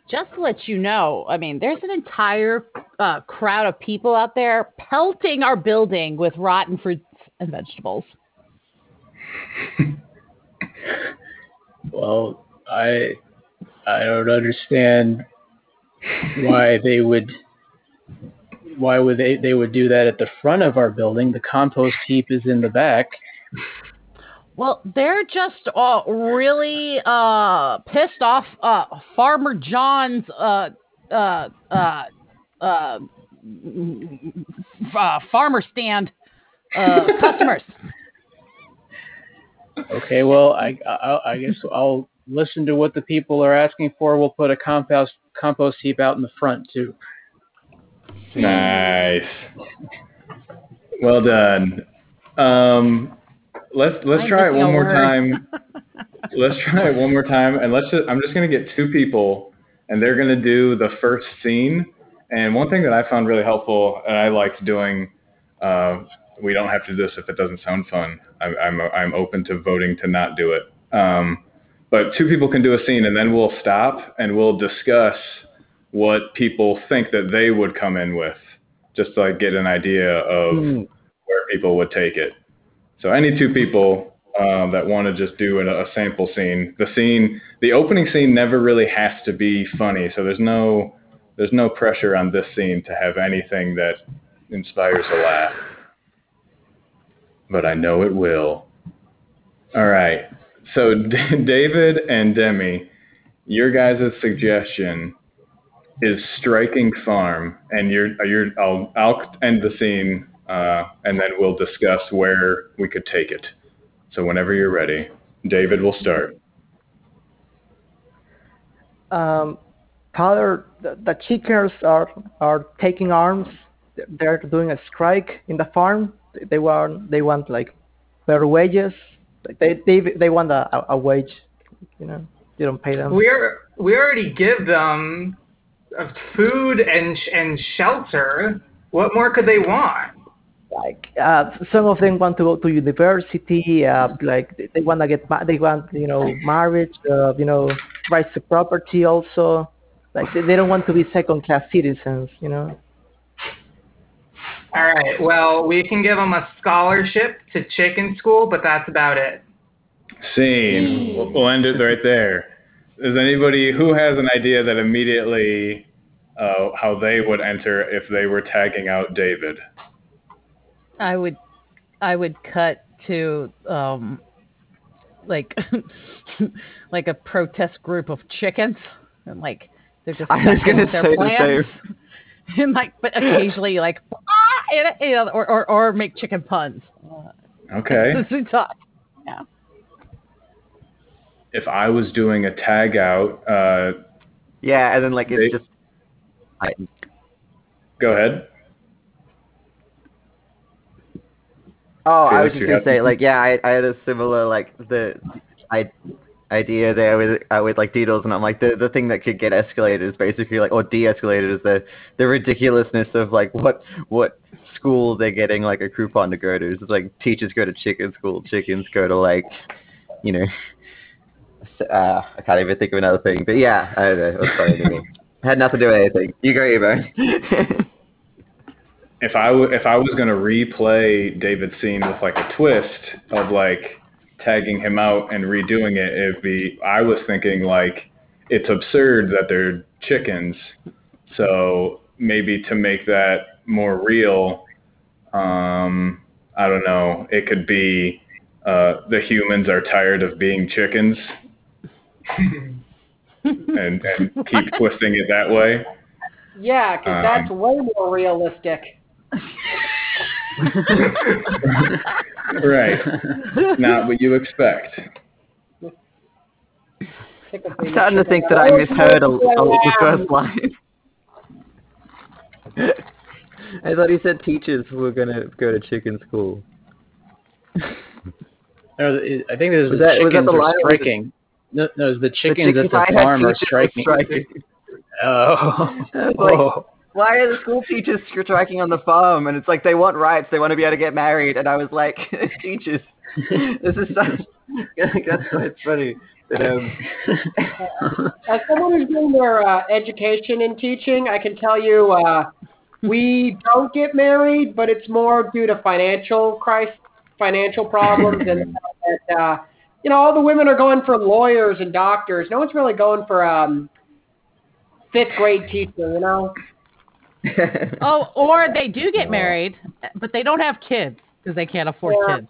just to let you know, I mean, there's an entire uh, crowd of people out there pelting our building with rotten fruits and vegetables. Well, I I don't understand why they would why would they they would do that at the front of our building. The compost heap is in the back. Well, they're just uh, really uh, pissed off uh, Farmer John's uh, uh, uh, uh, uh, farmer stand uh, customers. Okay, well, I, I I guess I'll listen to what the people are asking for. We'll put a compost compost heap out in the front too. Nice. Well done. Um, let's let's I'm try it one more word. time. let's try it one more time, and let's. Just, I'm just gonna get two people, and they're gonna do the first scene. And one thing that I found really helpful, and I liked doing. Uh, we don't have to do this if it doesn't sound fun. I'm I'm I'm open to voting to not do it. Um, but two people can do a scene, and then we'll stop and we'll discuss what people think that they would come in with, just to like get an idea of where people would take it. So any two people um, that want to just do a, a sample scene, the scene, the opening scene never really has to be funny. So there's no there's no pressure on this scene to have anything that inspires a laugh. But I know it will. All right. So D- David and Demi, your guys' suggestion is striking farm, and you're you're I'll I'll end the scene, uh, and then we'll discuss where we could take it. So whenever you're ready, David will start. Um, Father, the, the chickens are are taking arms. They're doing a strike in the farm. They want they want like better wages. They they they want a, a wage. You know, you don't pay them. We are we already give them uh, food and and shelter. What more could they want? Like uh, some of them want to go to university. Uh, like they, they want to get ma- they want you know marriage. Uh, you know rights to property also. Like they, they don't want to be second class citizens. You know. All right. Well, we can give them a scholarship to chicken school, but that's about it. Scene. We'll, we'll end it right there. Is anybody who has an idea that immediately uh, how they would enter if they were tagging out David? I would, I would cut to um, like, like a protest group of chickens, and like they're just I was gonna their say the plans. and like, but occasionally like, ah, and, you know, or, or or make chicken puns. Uh, Okay. as we talk. Yeah. if I was doing a tag out, uh, Yeah, and then like it's They- just. I, go ahead. Oh, I was just gonna say like yeah, I I had a similar like the I idea there with uh, with like Deedles, and I'm like the the thing that could get escalated is basically like or de-escalated is the the ridiculousness of like what what school they're getting like a coupon to go to. It's like teachers go to chicken school, chickens go to like you know. s- Uh, I can't even think of another thing, but yeah, I don't know. It was funny to me. Had nothing to do with anything. You go, Evo. If I w- if I was gonna replay David's scene with like a twist of like tagging him out and redoing it, it'd be I was thinking like it's absurd that they're chickens, so maybe to make that more real, um, I don't know, it could be uh, the humans are tired of being chickens, and and keep twisting it that way. Yeah, 'cause Um, that's way more realistic. Right. Not what you expect. I'm starting to think that I misheard a, a, the first line. I thought he said teachers were gonna go to chicken school. No, I think there's Was the that- was that chickens the are line or striking. No, no, it's the The chickens chickens at the had farm are striking. striking. Oh. It's like- oh. Why are the school teachers striking on the farm? And it's like they want rights, they want to be able to get married. And I was like, teachers, this is such. That's so it's funny. But, um, As someone who's doing their uh, education and teaching, I can tell you uh, we don't get married, but it's more due to financial crisis, financial problems, and that uh, you know all the women are going for lawyers and doctors. No one's really going for um, fifth grade teacher. You know. Oh, or they do get married, but they don't have kids because they can't afford Yeah. kids.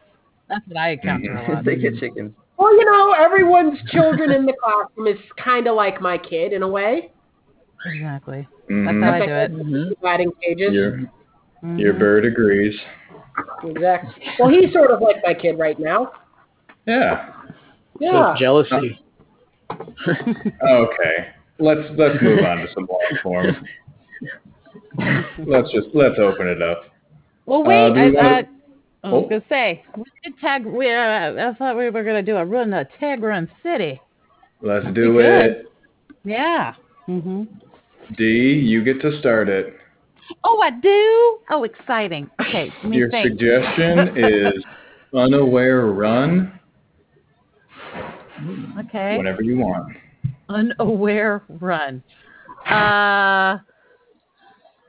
That's what I encounter a lot. they get chickens. Well, you know, everyone's children in the classroom is kind of like my kid in a way. Exactly. Mhm. That's how I do it. Mhm. Batting cages. Your Mhm. your bird agrees. Exactly. Well, he's sort of like my kid right now. Yeah. Yeah. it's jealousy. Okay. Let's let's move on to some long form. Let's just let's open it up. Well, Uh, wait. do I, we wanna- uh, I was Oh. gonna say we did tag. We uh, I thought we were gonna do a run to Tag Run City. Let's do We it. Yeah. Mhm. D, you get to start it. Oh, I do. Oh, exciting. Okay. Your think. suggestion is unaware run Okay. Whatever you want. Unaware run. Uh, I-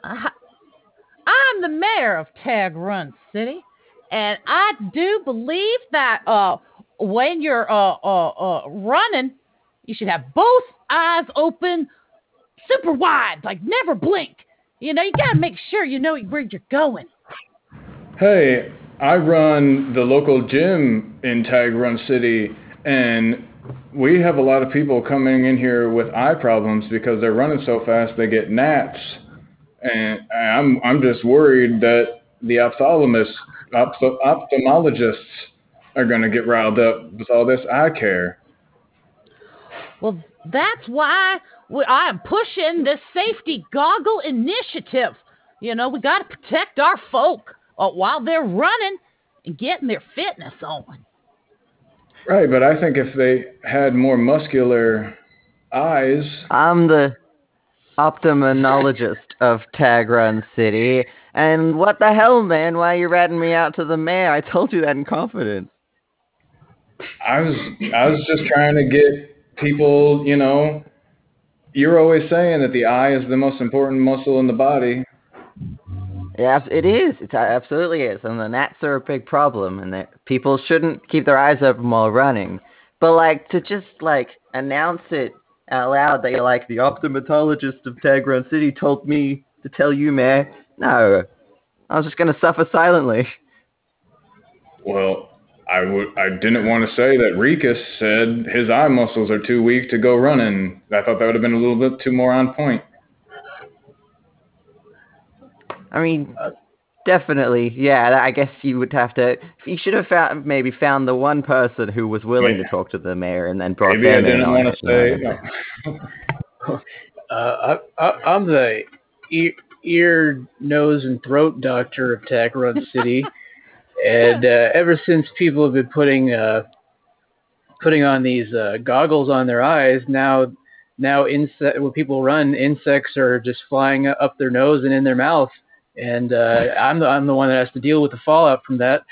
I'm the mayor of Tag Run City, and I do believe that uh, when you're uh, uh, uh, running, you should have both eyes open, super wide, like never blink. You know, you gotta make sure you know where you're going. Hey, I run the local gym in Tag Run City, and we have a lot of people coming in here with eye problems because they're running so fast they get gnats, and I'm I'm just worried that the ophthalmologists opth- ophthalmologists are going to get riled up with all this eye care. Well, that's why we, I am pushing this safety goggle initiative. You know, we got to protect our folk uh, while they're running and getting their fitness on. Right, but I think if they had more muscular eyes, I'm the ophthalmologist of Tag Run City. And what the hell, man? Why are you ratting me out to the mayor? I told you that in confidence. I was I was just trying to get people, you know, you're always saying that the eye is the most important muscle in the body. Yeah, it is. It uh, absolutely is. And the gnats are a big problem, and that people shouldn't keep their eyes open while running. But like to just like announce it out loud that you're like the ophthalmologist of Tag Run City told me to tell you, man. No, I was just gonna suffer silently. Well, I would I didn't want to say that Rikus said his eye muscles are too weak to go running. I thought that would have been a little bit too more on point. I mean, definitely, yeah. I guess you would have to. You should have found maybe found the one person who was willing Yeah. to talk to the mayor, and then brought Maybe I them in didn't want to say. No. Uh, I, I, I'm the ear, ear, nose, and throat doctor of Tag Run City, and uh, ever since people have been putting uh, putting on these uh, goggles on their eyes, now now insect when people run, insects are just flying up their nose and in their mouth, and uh, I'm the I'm the one that has to deal with the fallout from that.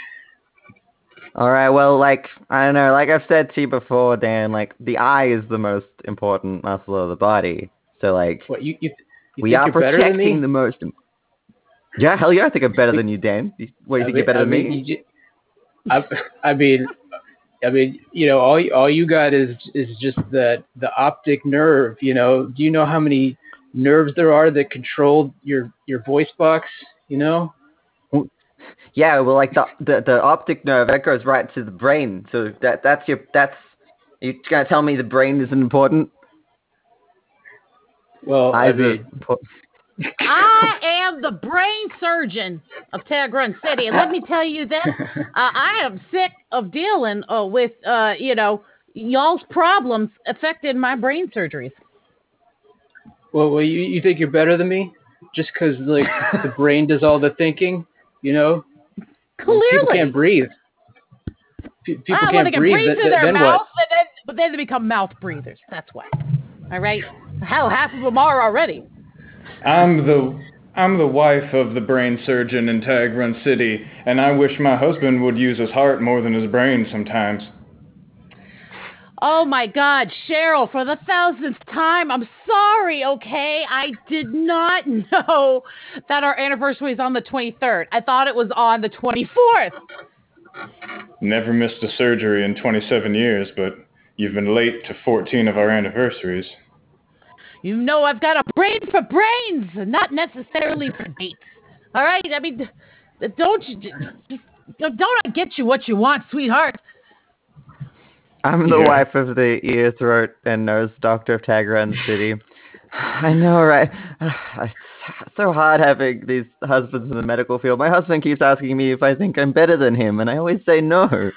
All right. Well, like I don't know. Like I've said to you before, Dan. Like the eye is the most important muscle of the body. So like What you you, you we are you're better than me? protecting the most. Yeah, hell yeah, I think I'm better than you, Dan. What do you I think mean- you're better I than mean, me? you ju- I, I mean, I mean, you know, all you- all you got is is just the the optic nerve. You know, do you know how many nerves there are that control your your voice box? You know, Yeah, well, like the, the the optic nerve that goes right to the brain. So that that's your that's you gonna tell me the brain isn't important? well, I Eyes are mean. I am the brain surgeon of Tag Run City, and let me tell you that uh, I am sick of dealing uh, with, uh, you know, y'all's problems affecting my brain surgeries. Well, well, you you think you're better than me just because like the brain does all the thinking? You know, Clearly, people can't breathe. Pe- People ah, well, can't they can breathe. breathe th- through th- their then mouth, what? but then, but then they become mouth breathers. That's why. All right. Hell, half of them are already. I'm the I'm the wife of the brain surgeon in Tag Run City, and I wish my husband would use his heart more than his brain sometimes. Oh my God, Cheryl, for the thousandth time, I'm sorry, okay? I did not know that our anniversary is on the 23rd. I thought it was on the 24th. Never missed a surgery in 27 years, but you've been late to 14 of our anniversaries. You know I've got a brain for brains, not necessarily for dates. All right? I mean, don't you, just, don't I get you what you want, sweetheart? I'm the Yeah. wife of the ear, throat, and nose doctor of Tag Run City. I know, right? It's so hard having these husbands in the medical field. My husband keeps asking me if I think I'm better than him, and I always say no.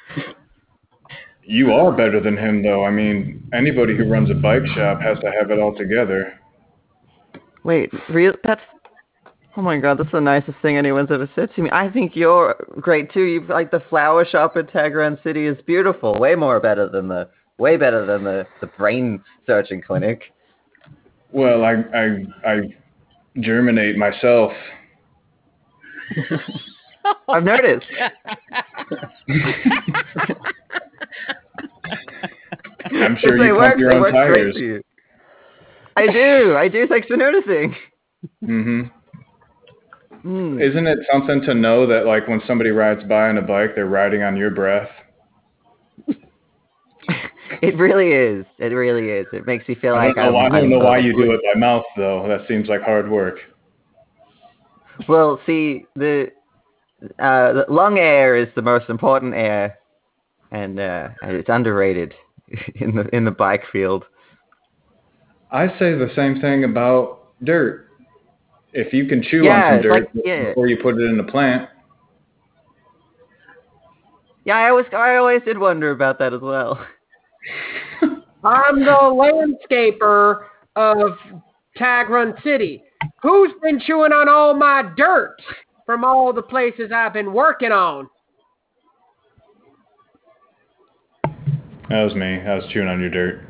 You are better than him, though. I mean, anybody who runs a bike shop has to have it all together. Wait, real? That's oh my god, that's the nicest thing anyone's ever said to me. I think you're great too. You like the flower shop at Tag Run City is beautiful. Way more better than the way better than the the brain surgeon clinic. Well, I I I germinate myself. I've noticed. I'm sure you work- pump your they own tires. you. I do. I do. Thanks for noticing. hmm Hmm. Isn't it something to know that like when somebody rides by on a bike, they're riding on your breath? It really is. It really is. It makes me feel I like know, I don't know why you do it by mouth though. That seems like hard work. Well, see, the uh, the lung air is the most important air, and uh, and it's underrated. in the in the bike field. I say the same thing about dirt. If you can chew Yeah, on some dirt like, yeah. before you put it in the plant, Yeah, I always I always did wonder about that as well. I'm the landscaper of Tag Run City. Who's been chewing on all my dirt from all the places I've been working on? that was me. I was chewing on your dirt.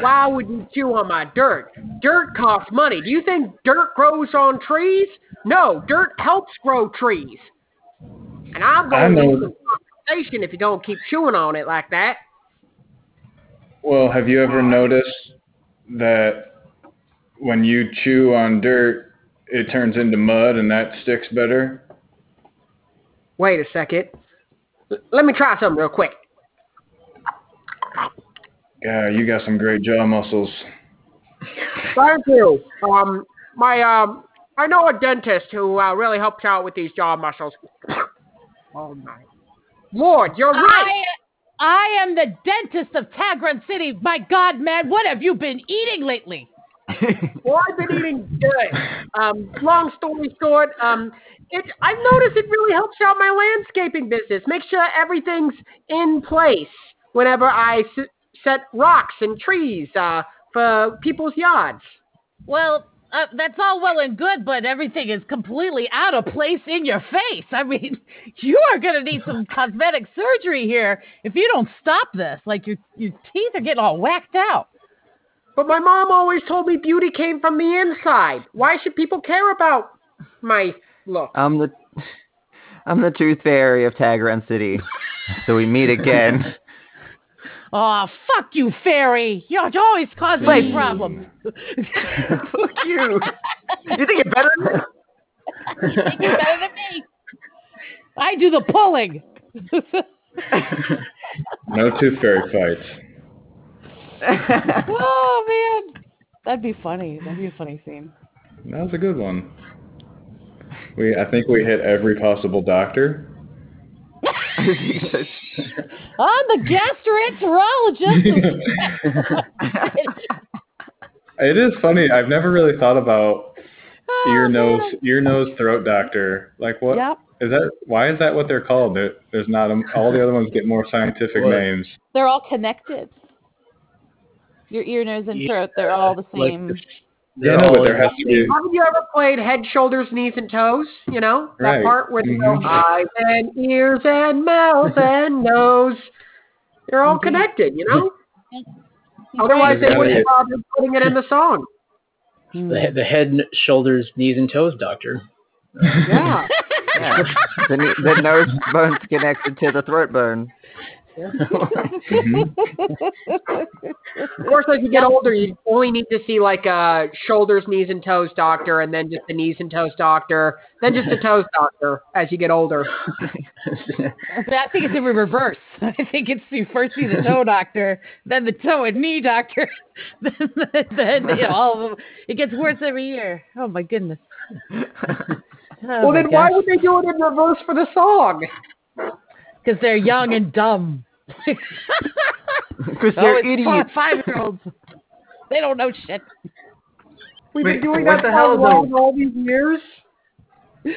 Why would you chew on my dirt? Dirt costs money. Do you think dirt grows on trees? No, dirt helps grow trees. And I'm going to need some if you don't keep chewing on it like that. Well, have you ever noticed that when you chew on dirt, it turns into mud and that sticks better? Wait a second. L- let me try something real quick. Yeah, you got some great jaw muscles. Thank you. Um, my um, I know a dentist who uh, really helps out with these jaw muscles. oh my lord, you're right. I, I am the dentist of Tag Run City. My God, man, what have you been eating lately? Well, I've been eating good. Um, long story short, um, it I've noticed it really helps out my landscaping business. Make sure everything's in place whenever I s- set rocks and trees uh, for people's yards. Well, uh, that's all well and good, but everything is completely out of place in your face. I mean, you are going to need some cosmetic surgery here if you don't stop this. Like your your teeth are getting all whacked out. But my mom always told me beauty came from the inside. Why should people care about my look? I'm the I'm the tooth fairy of Tag Run City. So we meet again. Oh, fuck you, fairy! You're always causing me problems. Fuck you. You think you're better than me? You think you're better than me? I do the pulling. No tooth fairy fights. oh man, that'd be funny. That'd be a funny scene. That was a good one. We, I think we hit every possible doctor. I'm the gastroenterologist. It is funny. I've never really thought about Oh, ear, nose, man. ear, nose, throat doctor. Like what? Yep. Is that why is that what they're called? There, there's not a, all the other ones get more scientific What? names. They're all connected. Your ear, nose, and throat, they're all the Like same. The- Yeah, they're no, but there has to be. Haven't you ever played head, shoulders, knees, and toes? You know that Right. part where they go Mhm. eyes and ears and mouth and nose. They're all connected, you know. Otherwise, they wouldn't bother putting it in the song. the, the head, shoulders, knees, and toes doctor. Yeah. Yeah. The, the nose bone's connected to the throat bone. Mhm. Of course, as you get older, you only need to see like a shoulders, knees, and toes doctor, and then just a knees and toes doctor, then just a toes doctor as you get older. I think it's in reverse. I think it's you first see the toe doctor, then the toe and knee doctor, then, then you know, all of them. It gets worse every year. Oh my goodness. well, then why would they do it in reverse for the song? Because they're young and dumb. Because oh, they're it's idiots. five year olds. They don't know shit. We've Wait, been doing what that the hell song is a- wrong all these years. Oh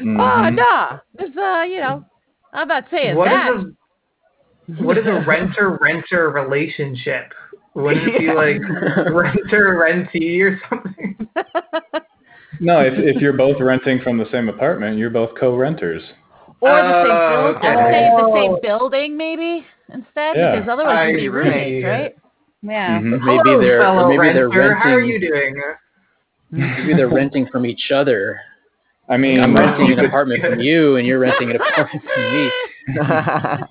Mhm. nah. There's uh, you know, I'm not saying What that. is a what is a renter renter relationship? Wouldn't it be like renter rentee or something? No, if if you're both renting from the same apartment, you're both co-renters. Or the same Oh, build. okay. I'd say the same building maybe instead, Yeah. because otherwise I you'd be roommates, see. right? Yeah. Mhm. Maybe Hello, they're fellow or maybe they're renter. How are renting. you doing? Maybe they're renting from each other. I mean, I'm renting an apartment from you, and you're renting an apartment from me.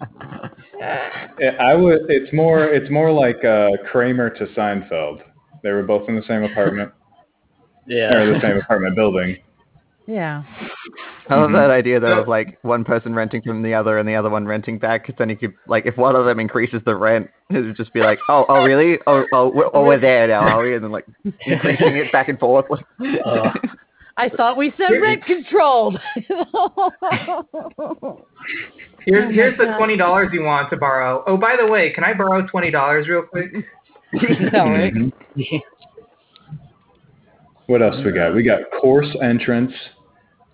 I would. It's more. It's more like uh, Kramer to Seinfeld. They were both in the same apartment Yeah. or the same apartment building. Yeah. I love Mhm. that idea though of like one person renting from the other and the other one renting back. Because then you could like if one of them increases the rent, it would just be like, oh, oh really? Oh, oh, we're, oh, we're there now, are we? And then like increasing it back and forth. Uh, I thought we said rent controlled. Here's Oh here's the twenty dollars you want to borrow. Oh, by the way, can I borrow twenty dollars real quick? All right. What else we got? We got course entrance,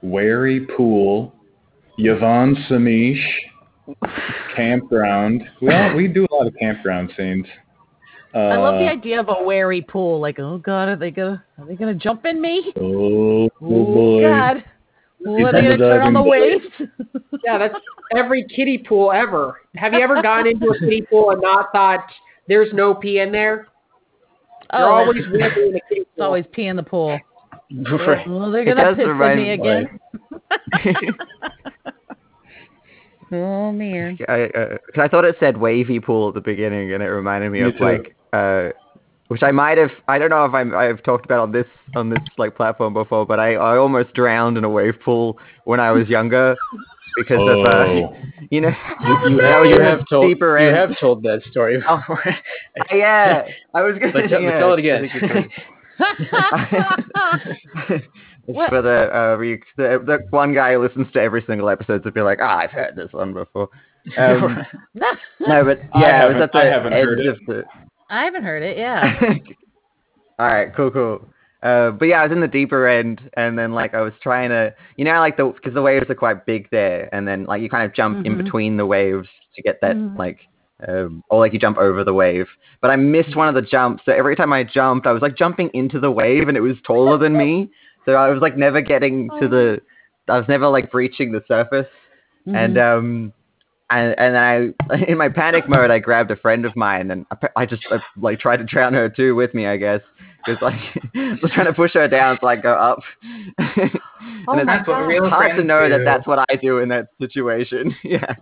wary pool, Yvonne Samish, campground. Well, we do a lot of campground scenes. Uh, I love the idea of a wary pool. Like, oh god, are they gonna are they gonna jump in me? Oh, oh Oh boy. god. Well, are they gonna turn on the waves? Yeah, that's every kiddie pool ever. Have you ever gone into a kiddie pool and not thought there's no pee in there? You're oh, always it's, really in a kiddie it's always pee in the pool. Right. Well, they're gonna does piss in remind me me, again. oh man. I, uh 'cause I thought it said wavy pool at the beginning, and it reminded me, Me of too. like, uh, which I might have. I don't know if I'm. I've talked about on this on this like platform before, but I I almost drowned in a wave pool when I was younger because of uh, Oh. you know. You, you, I have, you have told deeper you end. have told that story Oh. before. yeah, I was gonna But tell- but yeah, tell it again. It's- What? for the, uh, re- the the one guy who listens to every single episode to be like, ah, I've heard this one before. Um, no, but yeah, I, was haven't- at the I haven't heard edge it. of the. I haven't heard it. Yeah. All right, cool, cool. Uh, but yeah, I was in the deeper end, and then like I was trying to, you know, like the because the waves are quite big there, and then like you kind of jump in Mhm. between the waves to get that Mhm. like, um, or like you jump over the wave. But I missed one of the jumps, so every time I jumped, I was like jumping into the wave, and it was taller than me, so I was like never getting to the, I was never like breaching the surface, and Mhm. um. And and I, in my panic mode, I grabbed a friend of mine, and I, I just uh, like tried to drown her too with me, I guess, because like I was trying to push her down so I go up. and Oh it's my That's what God. real hard to know do. that that's what I do in that situation. yeah,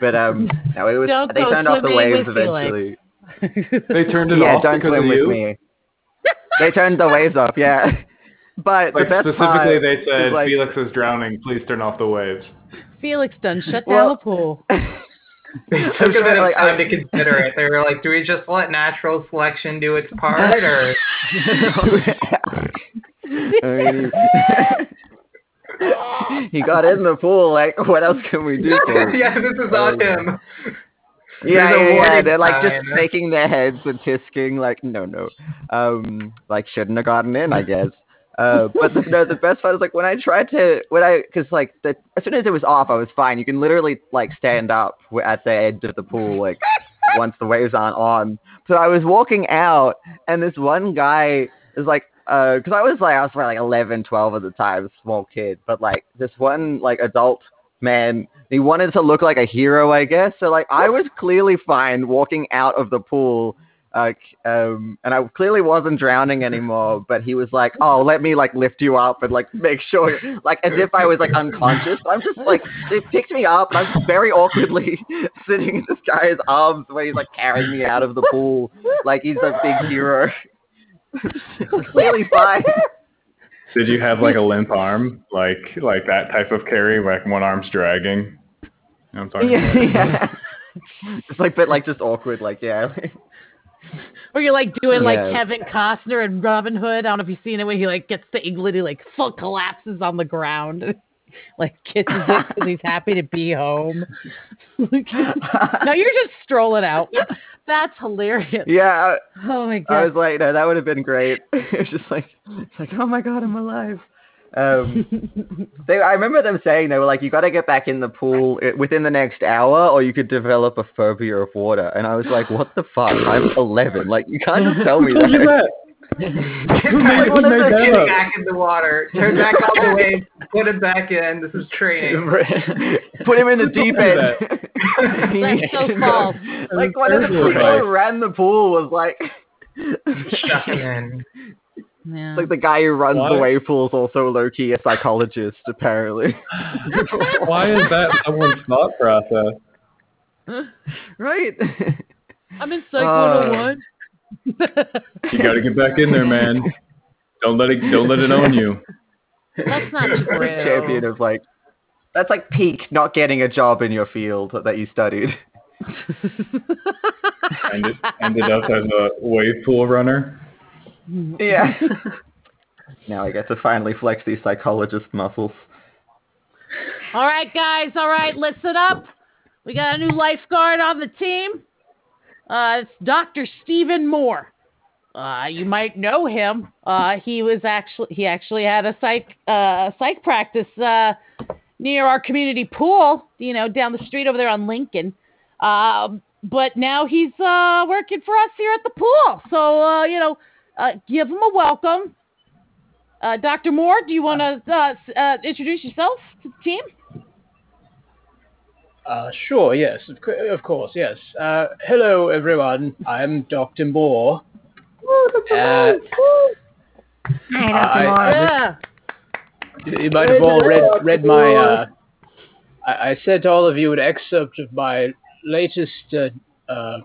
but um, no, it was Don't they turned off the waves eventually. They turned it yeah, off don't because swim of with you. me. They turned the waves off, yeah. But Like the best specifically, part they said is, like, Felix is drowning. Please turn off the waves. Felix done shut down Well- the pool. They took a bit of like, time I- to consider it. They were like, "Do we just let natural selection do its part, or I mean, he got in the pool. Like, what else can we do for him? yeah, this is on him." Yeah, yeah, yeah. They're like just sign. shaking their heads and tisking, like, no, no. Um, like shouldn't have gotten in, I guess. Uh, but the, no, the best part is like when I tried to, when I, cause like the, as soon as it was off, I was fine. You can literally like stand up at the edge of the pool, like once the waves aren't on. So I was walking out, and this one guy is like, uh, cause I was like, I was probably like 11, 12 at the time, small kid, but like this one like adult man he wanted to look like a hero, I guess. So like I was clearly fine walking out of the pool, like um, and I clearly wasn't drowning anymore. But he was like, "Oh, let me like lift you up and like make sure, like as if I was like unconscious." But I'm just like, they picked me up, and I'm very awkwardly sitting in this guy's arms where he's like carrying me out of the pool, like he's a big hero. clearly fine. Did you have like a limp arm, like like that type of carry, where like one arm's dragging? You know I'm talking Yeah, about? yeah. It's like, but like just awkward, like yeah. Or you're like doing like Yeah. Kevin Costner and Robin Hood. I don't know if you've seen it when he like gets the igloo, he like full collapses on the ground, like kisses it because he's happy to be home. no, you're just strolling out. That's hilarious. yeah, Oh my god. I was like, no, that would have been great. it was just like, it's like, oh my god, I'm alive. Um, they, I remember them saying they were like, you got to get back in the pool i- within the next hour, or you could develop a phobia of water. And I was like, what the fuck? I'm 11. Like, you can't just tell me Who told you that. That? Get Who back, made- who made that get up? back in the water. Turn back on the waves. Put him back in. This is training. Put him in the deep end. He That's so to false. Like one of the people who ran the pool was like, Shut in. Yeah. like the guy who runs Why? the wave pool is also low key a psychologist apparently. Why is that someone's thought process? right? I'm in Psych Uh, 101. You got to get back in there, man. Don't let it don't let it own you. That's not That's true. champion of like that's like peak not getting a job in your field that you studied. Ended ended up as a wave pool runner. Yeah. Now I get to finally flex these psychologist muscles. All right, guys. All right, listen up. We got a new lifeguard on the team. Uh, it's Dr. Stephen Moore. Uh, you might know him. Uh, he was actually he actually had a psych uh, psych practice uh, near our community pool. You know, down the street over there on Lincoln. Um, but now he's uh, working for us here at the pool. So uh, you know, uh, give him a welcome. Uh, Dr. Moore, do you want to uh, uh, introduce yourself to the team? Uh, sure, yes, of, of course, yes. Uh, hello, everyone. I'm Dr. Moore. Uh, I- Yeah. you might have all read, read my. Uh, I, I sent all of you an excerpt of my latest uh, uh,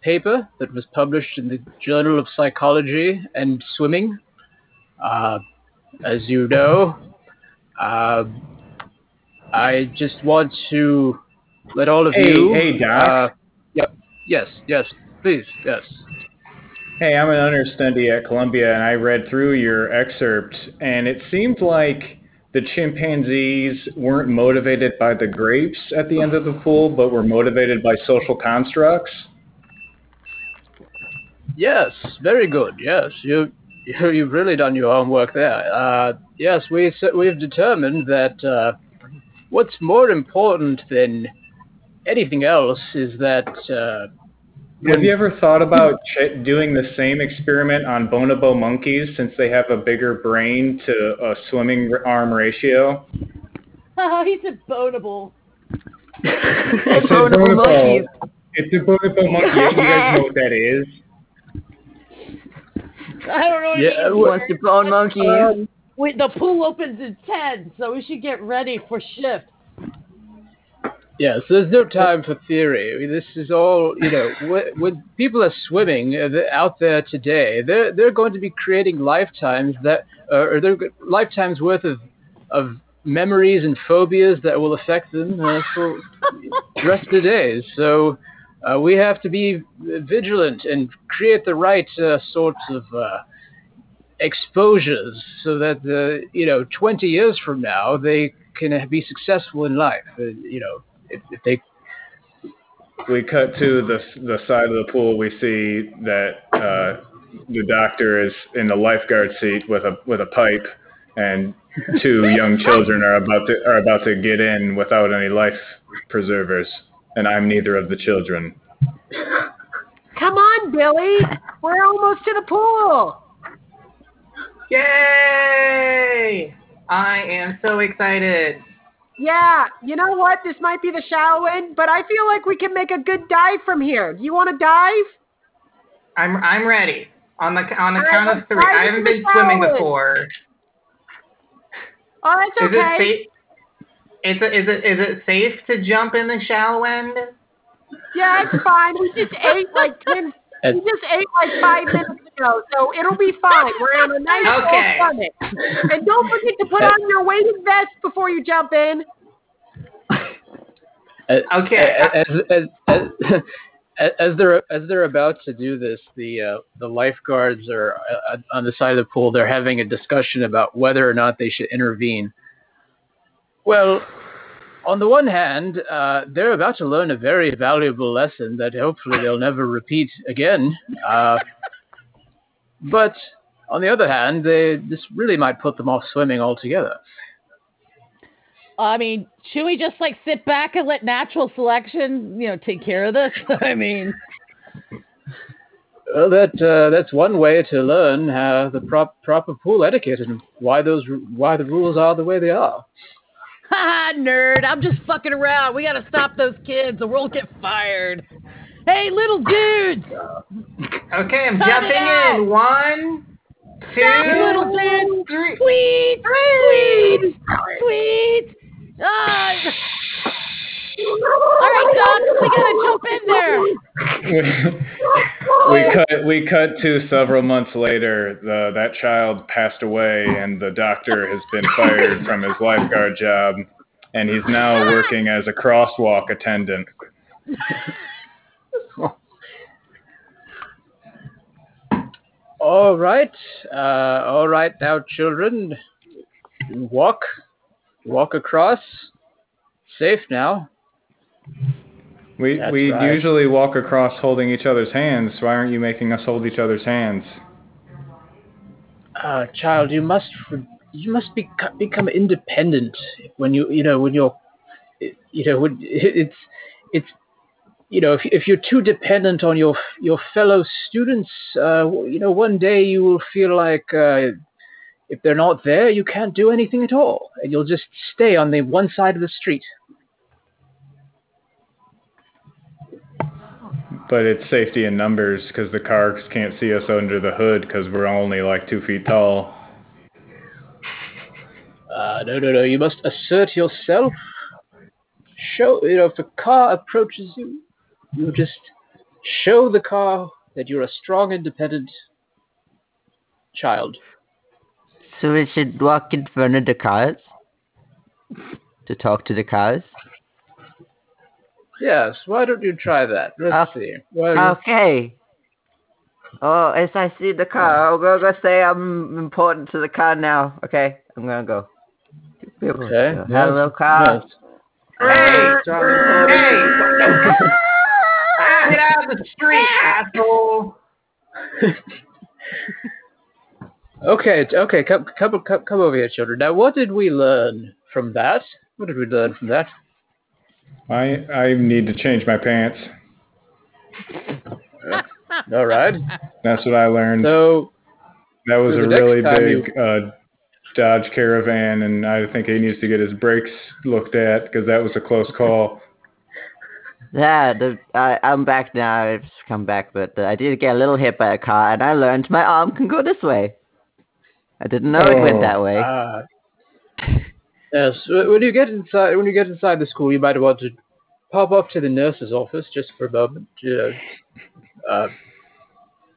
paper that was published in the Journal of Psychology and Swimming. Uh, as you know, uh, I just want to let all of Hey, you. hey, Doc. Uh, yep. Yes. Yes. Please. Yes. Hey, I'm an understudy at Columbia, and I read through your excerpt, and it seemed like the chimpanzees weren't motivated by the grapes at the end of the pool, but were motivated by social constructs. Yes, very good. Yes, you, you you've really done your homework there. Uh, yes, we we've determined that uh, what's more important than anything else is that uh, Have you ever thought about ch- doing the same experiment on bonobo monkeys since they have a bigger brain to a swimming arm ratio? Oh, he's a bonable. I said Bonobo monkeys. It's a bonobo monkey. You guys know what that is? I don't know. What Yeah, it means. what- Wants to bone monkeys. Um, wait, the pool opens at ten, so we should get ready for shift. yes, there's no time for theory. This is all you know. When, people are swimming uh, out there today, they're they're going to be creating lifetimes that, uh, or they're go- lifetimes worth of of memories and phobias that will affect them uh, for the rest of the days. So uh, we have to be vigilant and create the right uh, sorts of uh, exposures so that uh, you know 20 years from now they can be successful in life. Uh, you know, if, if they we cut to the the side of the pool. We see that uh, the doctor is in the lifeguard seat with a with a pipe, and two young children are about to are about to get in without any life preservers. And I'm neither of the children. Come on, Billy. We're almost to the pool. Yay! I am so excited. Yeah, you know what? This might be the shallow end, but I feel like we can make a good dive from here. Do you want to dive? I'm I'm ready. On the on the All right, count of three. I haven't been swimming end. before. Oh, that's Is okay. it safe? Is it is it is it safe to jump in the shallow end? Yeah, it's fine. We just ate like ten. We just ate like five minutes ago, so it'll be fine. We're on a nice full Okay. stomach. And don't forget to put on your weighted vest before you jump in. As, Okay. As, as, as, as, as they're as they're about to do this, the uh, the lifeguards are uh, on the side of the pool. They're having a discussion about whether or not they should intervene. Well, on the one hand, uh, they're about to learn a very valuable lesson that hopefully they'll never repeat again. Uh, but on the other hand, they this really might put them off swimming altogether. I mean, should we just like sit back and let natural selection, you know, take care of this? I mean, Well, that uh, that's one way to learn uh, the prop, proper pool etiquette and why those why the rules are the way they are. Ha nerd. I'm just fucking around. We gotta stop those kids, or we'll get fired. Hey, little dudes. Okay, I'm Cut jumping in. One, two, Stop, little dudes. three. Sweet, sweet, sweet. Ah. All right, Doc, we gotta jump in there. we cut we cut to several months later. The, that child passed away, and the doctor has been fired from his lifeguard job, and he's now working as a crosswalk attendant. All right, uh, all right, now, children, walk, walk across. Safe now. We That's we right. usually walk across holding each other's hands. Why aren't you making us hold each other's hands? Uh, child, you must you must be, become independent when you you know when you're you know when it's it's you know if if you're too dependent on your your fellow students, uh, you know one day you will feel like uh, if they're not there, you can't do anything at all, and you'll just stay on the one side of the street. But it's safety in numbers because the cars can't see us under the hood because we're only like two feet tall. Uh, no, no, no. You must assert yourself. Show, you know, if a car approaches you, you just show the car that you're a strong, independent child. So we should walk in front of the cars to talk to the cars. Yes, why don't you try that? Let's Uh, see. Well, Okay. Oh, as I see the car, I'll go, go say I'm important to the car now. Okay, I'm gonna go. okay. Hello, yes, car. yes. Hey! Hey! Get out of the street, asshole! Okay, okay, come, come, come, come over here, children. Now, what did we learn from that? What did we learn from that? I I need to change my pants. All right. That's what I learned. So, that was so a really time big uh, Dodge Caravan, and I think he needs to get his brakes looked at because that was a close call. Yeah, the, I, I'm back now. I've come back, but uh, I did get a little hit by a car, and I learned my arm can go this way. I didn't know it went Oh. that way. Ah. yes. When you get inside, when you get inside the school, you might want to pop up to the nurse's office just for a moment. You know. Uh,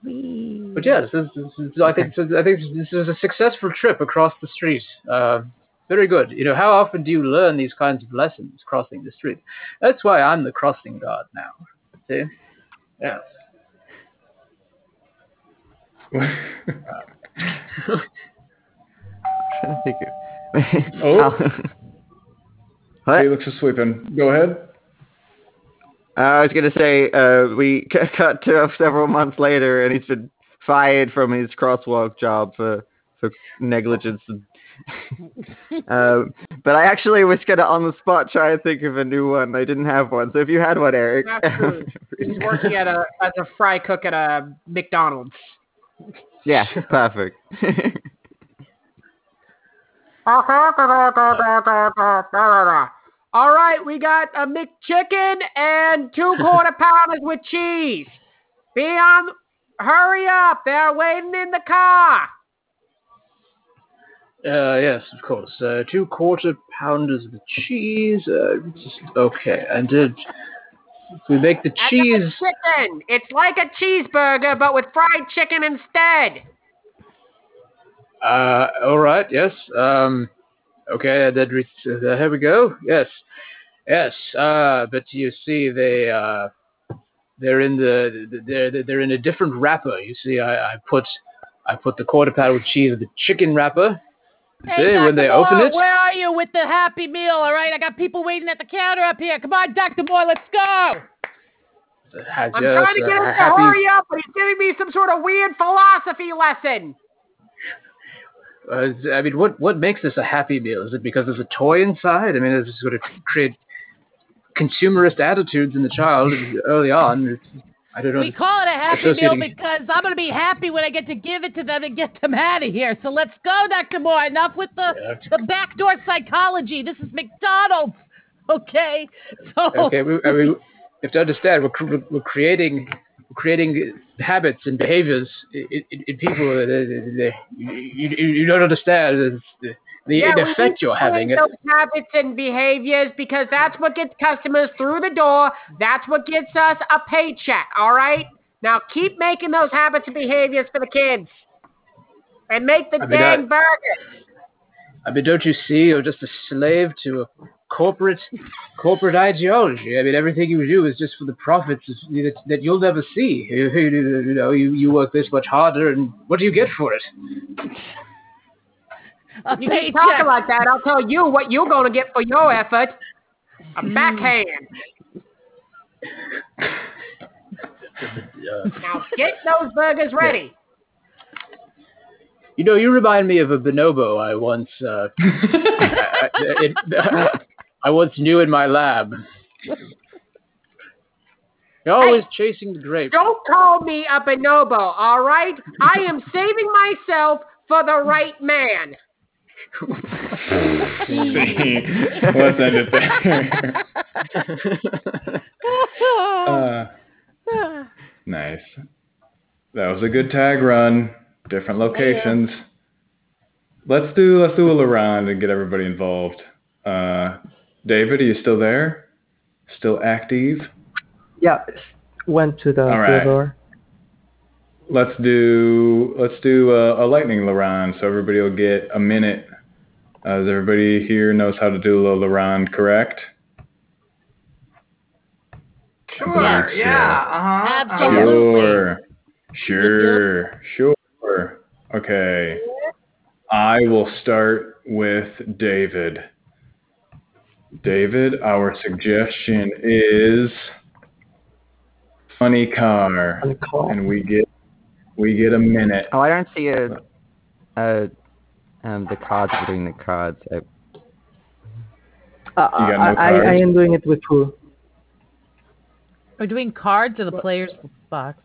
but yes, this, this, this, I think I think this is a successful trip across the street. Uh, very good. You know, how often do you learn these kinds of lessons crossing the street? That's why I'm the crossing guard now. See? Yes. I think it- Oh. what? Felix is sweeping. Go ahead. I was gonna say uh, we c- cut to several months later, and he's been fired from his crosswalk job for for negligence. And, uh, but I actually was gonna on the spot try and think of a new one. I didn't have one, so if you had one, Eric. He's working at a as a fry cook at a McDonald's. yeah, perfect. All right, we got a McChicken and two quarter pounders with cheese. Be on, hurry up! They're waiting in the car. Uh, yes, of course. Uh, two quarter pounders of cheese. Uh, just, okay, and did we make the And cheese? chicken. It's like a cheeseburger, but with fried chicken instead. Uh, all right. Yes. Um, okay. That re- uh, here we go. Yes. Yes. Uh, but you see, they uh, they're in the they're they're in a different wrapper. You see, I, I put I put the quarter pounder with cheese in the chicken wrapper. Hey, See, when they Dr. open it- where are you with the Happy Meal? All right, I got people waiting at the counter up here. Come on, Dr. Moore, let's go. I'm trying to get him to happy. hurry up, but he's giving me some sort of weird philosophy lesson. Uh, I mean, what what makes this a happy meal? Is it because there's a toy inside? I mean, is it sort of create consumerist attitudes in the child early on? It's, I don't know. We call it a Happy Meal because I'm going to be happy when I get to give it to them and get them out of here. So let's go, Dr. Moore. Enough with the, Yeah. the backdoor psychology. This is McDonald's. Okay? So Okay, we, I mean, you have to understand we're, we're creating creating habits and behaviors in, in, in people that you, you, don't understand the, the yeah, need effect you're having. those habits and behaviors because that's what gets customers through the door. That's what gets us a paycheck. All right. Now keep making those habits and behaviors for the kids, and make the I mean, dang I- burgers. I mean, don't you see? You're just a slave to a corporate corporate ideology. I mean, everything you do is just for the profits that, that you'll never see. You, you, you know, you, you work this much harder, and what do you get for it? A You keep talking like that, I'll tell you what you're gonna get for your effort. A backhand. Now get those burgers ready. You know, you remind me of a bonobo I once uh, I, it, I once new in my lab. You're always chasing the grapes. Don't call me a bonobo, all right? I am saving myself for the right man. Let's end it there. Uh, nice. That was a good tag run. Different locations. Let's do let's do a little round and get everybody involved. Uh, David, are you still there? Still active? Yeah, went to the All right. door. Let's do let's do a, a lightning La Ronde, so everybody will get a minute. Uh, does everybody here knows how to do a little La Ronde, correct? Sure. Yes, Yeah. Uh huh. Absolutely. Sure. Sure. Sure. Okay. I will start with David. David, our suggestion is funny car, On the call. and we get we get a minute. Oh, I don't see a, a um, the cards between the cards. I, Uh, You got no I, I, I cards? am doing it with who? We're doing cards or the players box.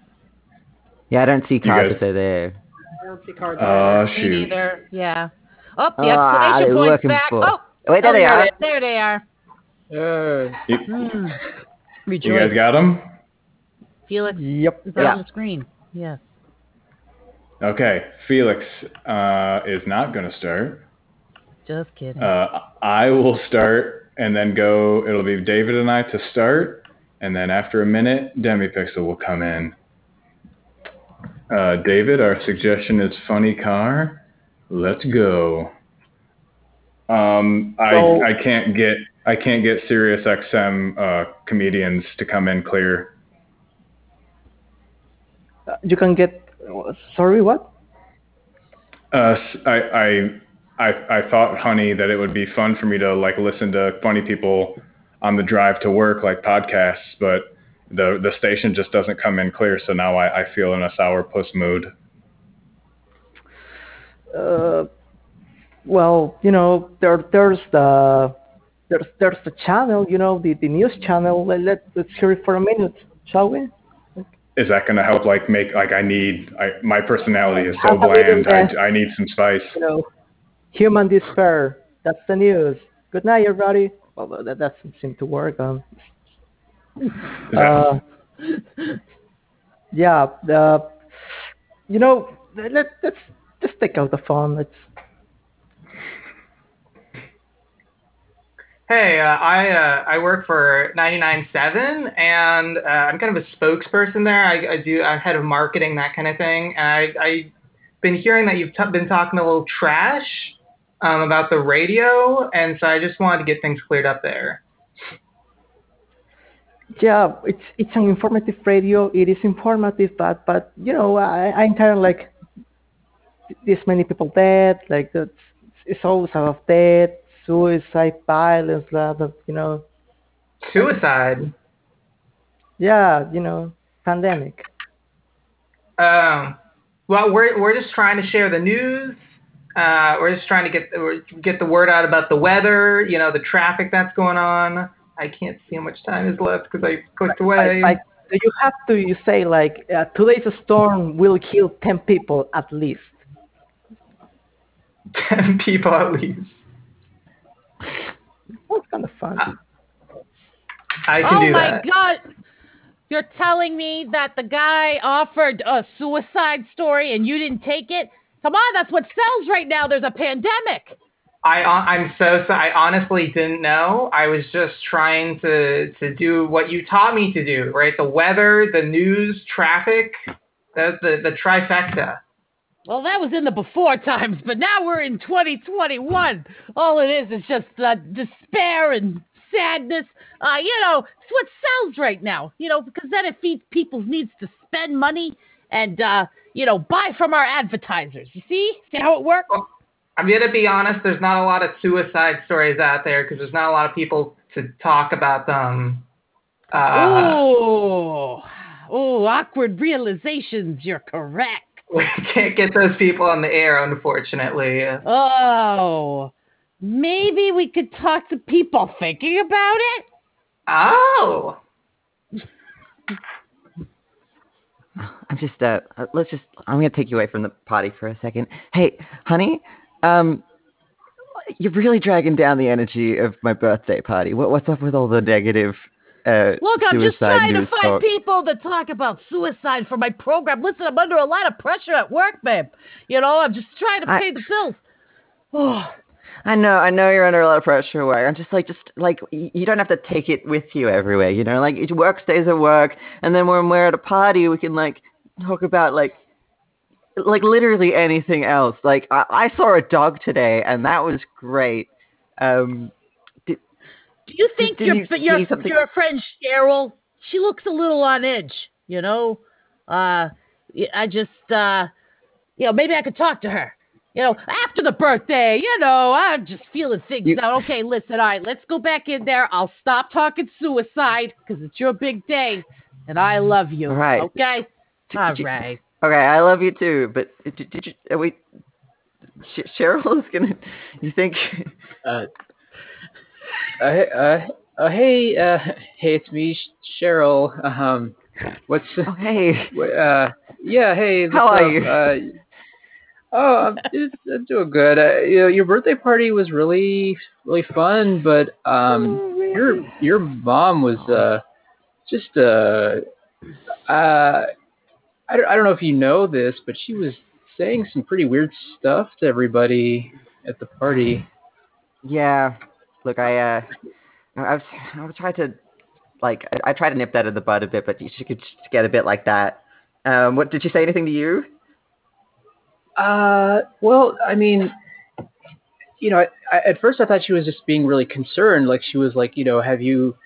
yeah, I don't see cards guys- if they're there. I don't see cards Oh Me shoot! neither. Yeah. Oh, the Ah, exclamation they're point's back. for- Oh, Wait, there oh, they there, are. they- there they are. Uh, You, Hmm. you guys got them? Felix Yep. is Yeah. on the screen. Yes. Okay. Felix uh, is not going to start. Just kidding. Uh, I will start and then go. It'll be David and I to start, and then after a minute, Demipixel will come in. Uh, David, our suggestion is funny car. Let's go. Um, I So- I can't get I can't get Sirius XM uh, comedians to come in clear. You can get. Sorry, what? Uh, I, I, I, I thought, honey, that it would be fun for me to like listen to funny people on the drive to work, like podcasts, but the the station just doesn't come in clear. So now I, I feel in a sour puss mood. Uh, well, you know, there there's the there's there's the channel, you know, the, the news channel. Let, let let's hear it for a minute, shall we? Is that going to help? Like make like I need I my personality is so Have a little bland. I, I need some spice. You know, human despair. That's the news. Good night, everybody. Well, that that doesn't seem to work. Um, uh, yeah, the you know, let let's just take out the phone. Let's Hey, uh, I uh, I work for 99.7, and uh, I'm kind of a spokesperson there. I, I do I'm head of marketing, that kind of thing. And I I've been hearing that you've t- been talking a little trash um, about the radio, and so I just wanted to get things cleared up there. Yeah, it's it's an informative radio. It is informative, but but you know, I I'm kind of like this many people dead. Like that's it's always about death, suicide, violence, blah, blah, you know. Suicide. Yeah, you know, pandemic. Um, well, we're we're just trying to share the news. Uh, we're just trying to get get the word out about the weather. You know, the traffic that's going on. I can't see how much time is left because I clicked away. Like, like you have to you say like uh, today's storm will kill ten people at least. Ten people at least. That's kind of fun. I can oh do my that. god! You're telling me that the guy offered a suicide story and you didn't take it? Come on, that's what sells right now. There's a pandemic. I uh, I'm so sorry. I honestly didn't know. I was just trying to to do what you taught me to do. Right, the weather, the news, traffic, the the, the trifecta. Well, that was in the before times, but now we're in 2021. All it is is just uh, despair and sadness. Uh, you know, it's what sells right now. You know, because then it feeds people's needs to spend money and uh, you know buy from our advertisers. You see, see how it works? I'm gonna be honest. There's not a lot of suicide stories out there because there's not a lot of people to talk about them. Uh, oh, oh, awkward realizations. You're correct. We can't get those people on the air, unfortunately. Oh, maybe we could talk to people thinking about it. Oh, I'm just uh, uh, let's just I'm gonna take you away from the potty for a second. Hey, honey, um, you're really dragging down the energy of my birthday party. What, what's up with all the negative? Uh, Look, I'm just trying to find talk? people to talk about suicide for my program. Listen, I'm under a lot of pressure at work, babe. You know, I'm just trying to I- pay the bills. Oh, I know, I know you're under a lot of pressure. Where I'm just like, just like you don't have to take it with you everywhere. You know, like it- work stays at work, and then when we're at a party, we can like talk about like like literally anything else. Like I, I saw a dog today, and that was great. Um, you think did your you your something- your friend Cheryl? She looks a little on edge. You know, uh, y- I just uh, you know, maybe I could talk to her. You know, after the birthday, you know, I'm just feeling things You- out. Okay, listen, all right, let's go back in there. I'll stop talking suicide because it's your big day, and I love you. All right. Okay. Did- All did you- right. okay, I love you too, but did, did you? Are we? Sh- Cheryl is gonna. You think? Uh, uh, uh, uh, hey, uh, hey, it's me, Cheryl. Um, what's Oh, hey. Uh, yeah, hey. How what's are up? you? Uh, oh, I'm, I'm doing good. Uh, you know, your birthday party was really, really fun, but um, your your mom was uh, just uh, uh, I don't, I don't know if you know this, but she was saying some pretty weird stuff to everybody at the party. Yeah. Look, I uh, I was I was trying to like I, I tried to nip that in the bud a bit, but she could just get a bit like that. Um, what did she say anything to you? Uh, well, I mean, you know, I, I, at first I thought she was just being really concerned. Like she was like, you know, have you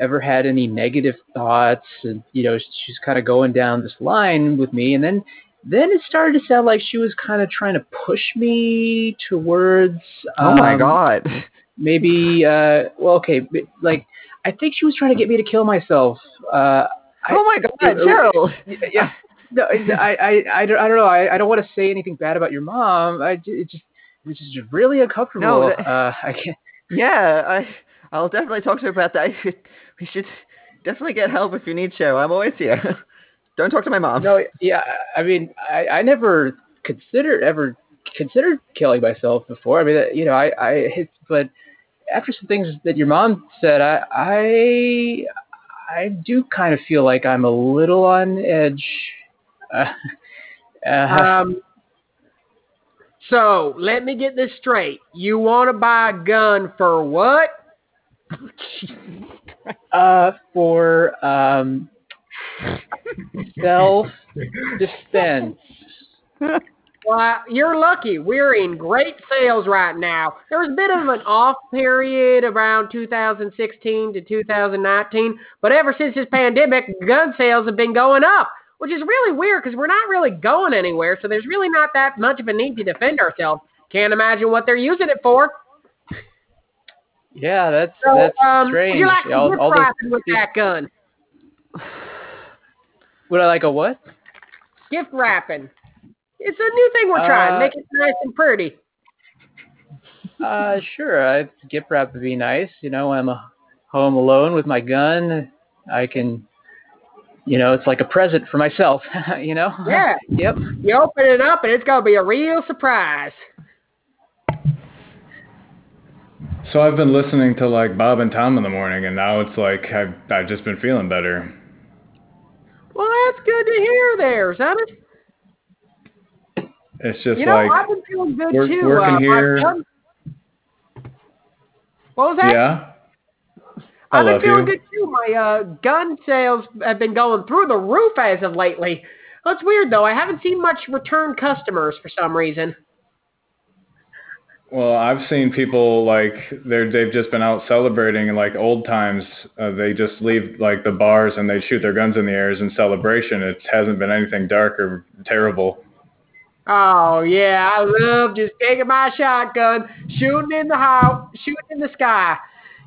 ever had any negative thoughts? And you know, she's kind of going down this line with me, and then then it started to sound like she was kind of trying to push me towards. Oh my um, god. Maybe, uh, well, okay, like I think she was trying to get me to kill myself. Uh, oh my god, uh, Cheryl. yeah. No, I, I, I don't, I don't know. I, I don't want to say anything bad about your mom. I it just, it's just really uncomfortable. No, that- uh, I can't. Yeah, I I'll definitely talk to her about that. We should definitely get help if you need Cheryl. I'm always here. Don't talk to my mom. No, yeah. I mean, I, I never considered ever considered killing myself before. I mean, uh, you know, I, I, it's- but after some things that your mom said, I, I, I do kind of feel like I'm a little on edge. Uh, uh, Um, so let me get this straight. You want to buy a gun for what? uh, for um, self defense. Well, you're lucky. We're in great sales right now. There was a bit of an off period around 2016 to 2019, but ever since this pandemic, gun sales have been going up, which is really weird because we're not really going anywhere, so there's really not that much of a need to defend ourselves. Can't imagine what they're using it for. Yeah, that's So, that's um, strange. would you like all, all those, wrapping with that gun? would I like a what? Gift wrapping. It's a new thing we're trying. Uh, Make it nice and pretty. Uh, sure. I gift wrap would be nice. You know, when I'm home alone with my gun. I can, you know, it's like a present for myself. you know. Yeah. Yep. You open it up and it's gonna be a real surprise. So I've been listening to like Bob and Tom in the morning, and now it's like I've I've just been feeling better. Well, that's good to hear there, son. It's just You know, like I've been feeling good work- too. working uh, here- gun- What was that? yeah. I I've been love feeling you. good too. My uh, gun sales have been going through the roof as of lately. That's weird though. I haven't seen much return customers for some reason. Well, I've seen people like they're they've just been out celebrating in like old times. Uh, they just leave like the bars and they shoot their guns in the air as in celebration. It hasn't been anything dark or terrible. Oh yeah, I love just taking my shotgun, shooting in the house, shooting in the sky.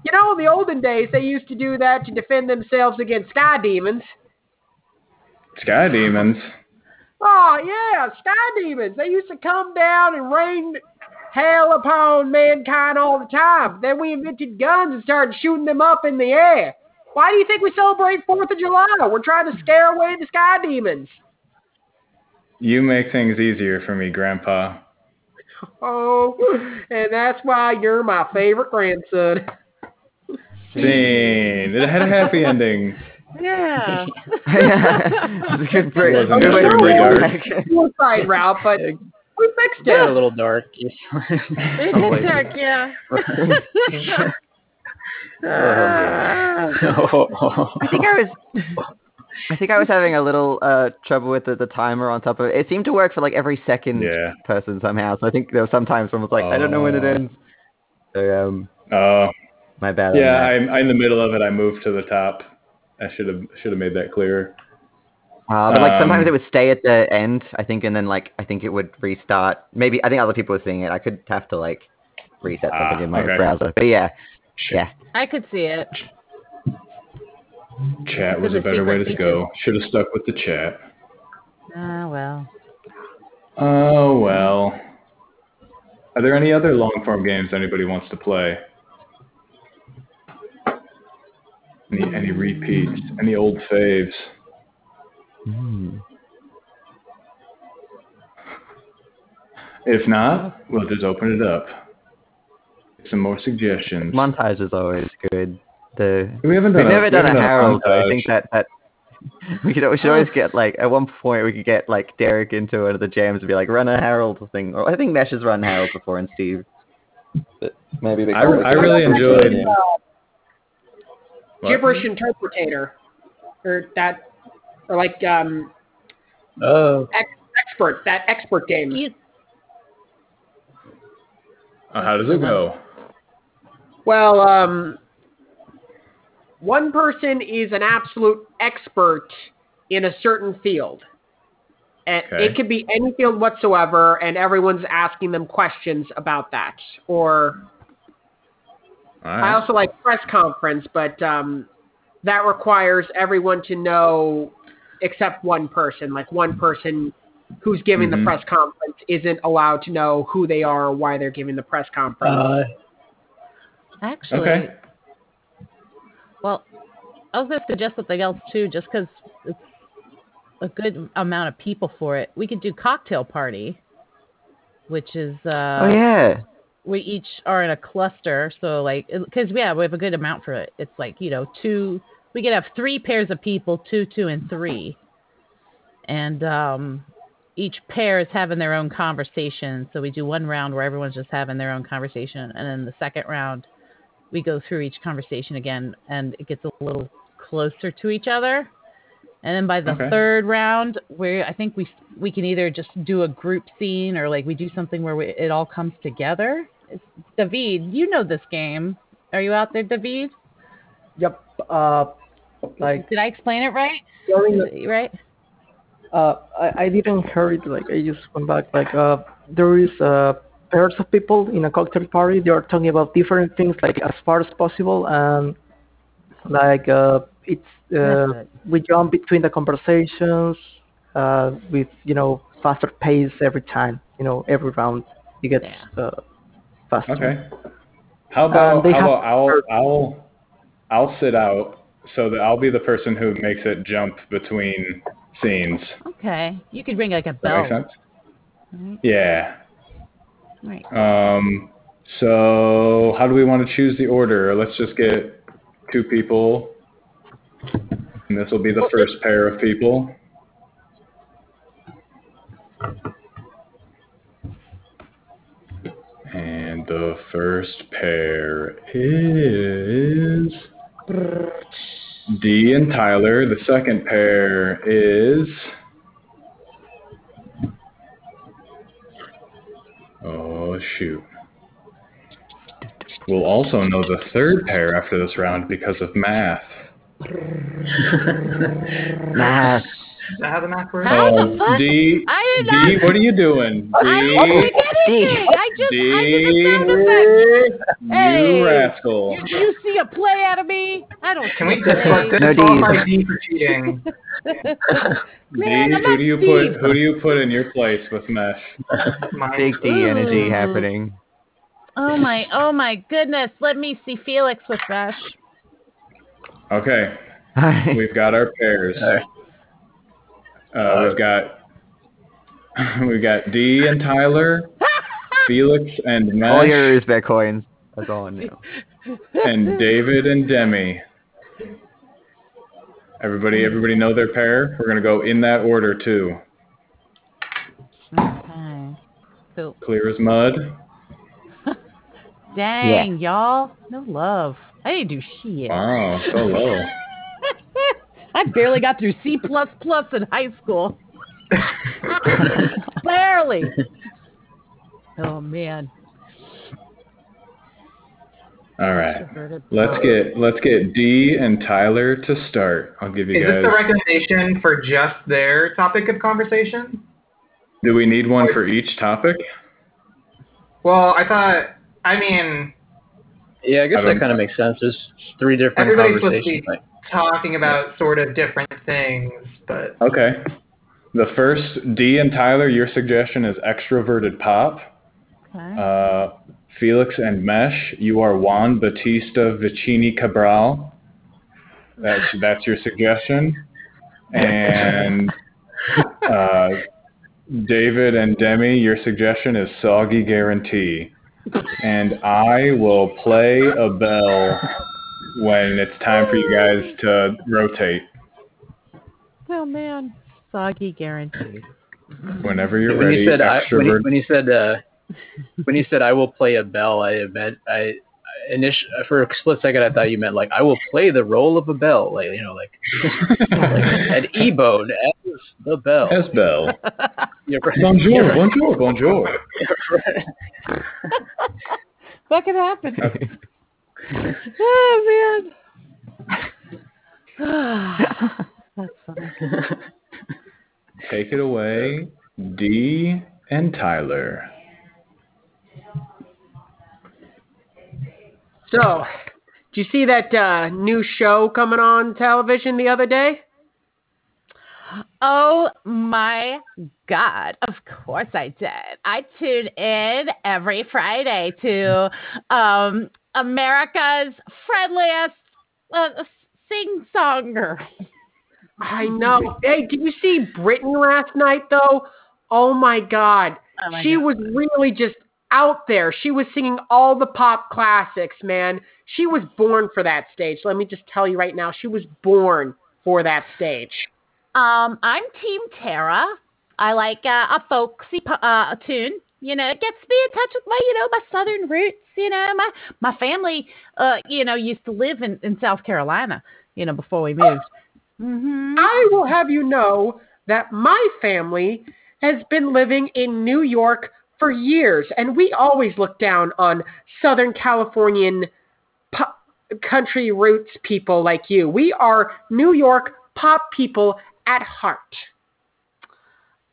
You know, in the olden days, they used to do that to defend themselves against sky demons. Sky demons. Oh yeah, sky demons. They used to come down and rain hell upon mankind all the time. Then we invented guns and started shooting them up in the air. Why do you think we celebrate Fourth of July? We're trying to scare away the sky demons. You make things easier for me, Grandpa. Oh, and that's why you're my favorite grandson. Scene. It had a happy ending. Yeah. It's a good break. Wasn't Good way to it bring really it dark? back. Route, but we fixed It's a little dark. It is dark, yeah. I think I was. I think I was having a little uh, trouble with the, the timer on top of it. It seemed to work for like every second Yeah. person somehow. So I think there was sometimes someone was like, I don't know when it Oh. ends. So um, Uh, my bad. yeah. I'm, I'm in the middle of it. I moved to the top. I should have should have made that clear. Uh, but like sometimes Um, it would stay at the end, I think, and then like I think it would restart. Maybe I think other people were seeing it. I could have to like reset Ah, something in my okay. browser. But yeah, yeah. I could see it. Chat was This a a better way secret to go. Should have stuck with the chat. Ah, well. Oh well. Are there any other long form games anybody wants to play? Any any repeats? Any old faves? Hmm. If not, we'll just open it up. Some more suggestions. Montage is always good. The We haven't we've done a, never we done a haven't Harold. but I think that that we could we should always get like at one point we could get like Derek into one of the jams and be like run a Harold thing. Or I think Mesh has run Harold before and Steve. But maybe they I, I really enjoyed. it. Gibberish interpretator, or that, or like um, Oh, ex- expert that expert game. You, Uh, how does it go? Well, um, one person is an absolute expert in a certain field. And Okay. It could be any field whatsoever, and everyone's asking them questions about that. Or All I also like press conference, but um, that requires everyone to know except one person. Like one person who's giving Mhm. the press conference isn't allowed to know who they are or why they're giving the press conference. uh, actually, Okay. Well, I was going to suggest something else too, just because it's a good amount of people for it. We could do cocktail party, which is uh, Oh yeah. we each are in a cluster. So like, because yeah, we have a good amount for it. It's like you know, two. We could have three pairs of people, two, two, and three, and um, each pair is having their own conversation. So we do one round where everyone's just having their own conversation, and then the second round, we go through each conversation again, and it gets a little closer to each other. And then by the Okay. third round, where I think we we can either just do a group scene or like we do something where we, it all comes together. It's, David, you know this game. Are you out there, David? Yep. Uh, like Did I explain it right? the, right? uh, I, I didn't hear it. Like I just went back. Like uh, there is uh, pairs of people in a cocktail party. They are talking about different things, like as far as possible, and like uh, it's uh, we jump between the conversations uh, with you know faster pace every time. You know every round you get uh, faster. Okay. How about Um, how about I'll I'll I'll sit out so that I'll be the person who makes it jump between scenes. Okay. You could ring like a Does that make bell. sense? Yeah. Right. Um. So how do we want to choose the order? Let's just get two people, and this will be the Well, first pair of people. And the first pair is D and Tyler. The second pair is Oh shoot. We'll also know the third pair after this round because of math. Math. Is that how the math works? How Oh, the uh, fuck? D, I did D, what are you doing? I didn't D, pick anything. I just, I D, did the sound effect. Hey. you rascal. You, you see a play out of me? I don't. Can we see a play. disqualify No disqualify D's. D for cheating? Man, D, I'm who do you Steve. put who do you put in your place with mesh? Big D energy Ooh. happening. Oh my, oh my goodness. Let me see Felix with Mesh. Okay, we've got our pairs. All right. Uh, we've got we've got D and Tyler, Felix and Matt All Mesh, your Uzbek coins are gone now. and David and Demi. Everybody, everybody know their pair. We're gonna go in that order too. Okay. So, Clear as mud. dang, y'all. No love. I didn't do shit. Wow, so low. I barely got through C plus plus in high school. barely. Oh man. All right. Let's get let's get D and Tyler to start. I'll give you Is this the recommendation for just their topic of conversation? Do we need one for each topic? Well, I thought. I mean, Yeah, I guess I that kind of makes sense. There's three different everybody's supposed to be conversations. Like, talking about sort of different things, but Okay. The first D and Tyler, your suggestion is extroverted pop. Okay. Uh, Felix and Mesh, you are Juan Batista Vicini Cabral. That's that's your suggestion. And uh, David and Demi, your suggestion is soggy guarantee. And I will play a bell when it's time for you guys to rotate. Oh man. Soggy guarantee. Whenever you're when ready, you said I, when, he, extrovert. when he said uh, when he said I will play a bell, I meant I initial for a split second I thought you meant like I will play the role of a bell, like you know, like like an e-bone as the bell. As bell. Yeah, right. Bonjour, bonjour, bonjour. That could happen. Oh man. That's funny. Take it away, D and Tyler. So, do you see that uh, new show coming on television the other day? Oh my God. Of course I did. I tune in every Friday to um, America's friendliest uh, sing songer. I know. Hey, did you see Britain last night though? Oh my God, Oh my she God. was really just out there. She was singing all the pop classics, man. She was born for that stage. Let me just tell you right now, she was born for that stage. Um, I'm Team Tara. I like uh, a folksy pu- uh, tune. You know, it gets me in touch with my, you know, my southern roots. You know, my my family, uh, you know, used to live in in South Carolina. You know, before we moved. hmm I will have you know that my family has been living in New York for years, and we always look down on Southern Californian country roots people like you. We are New York pop people at heart.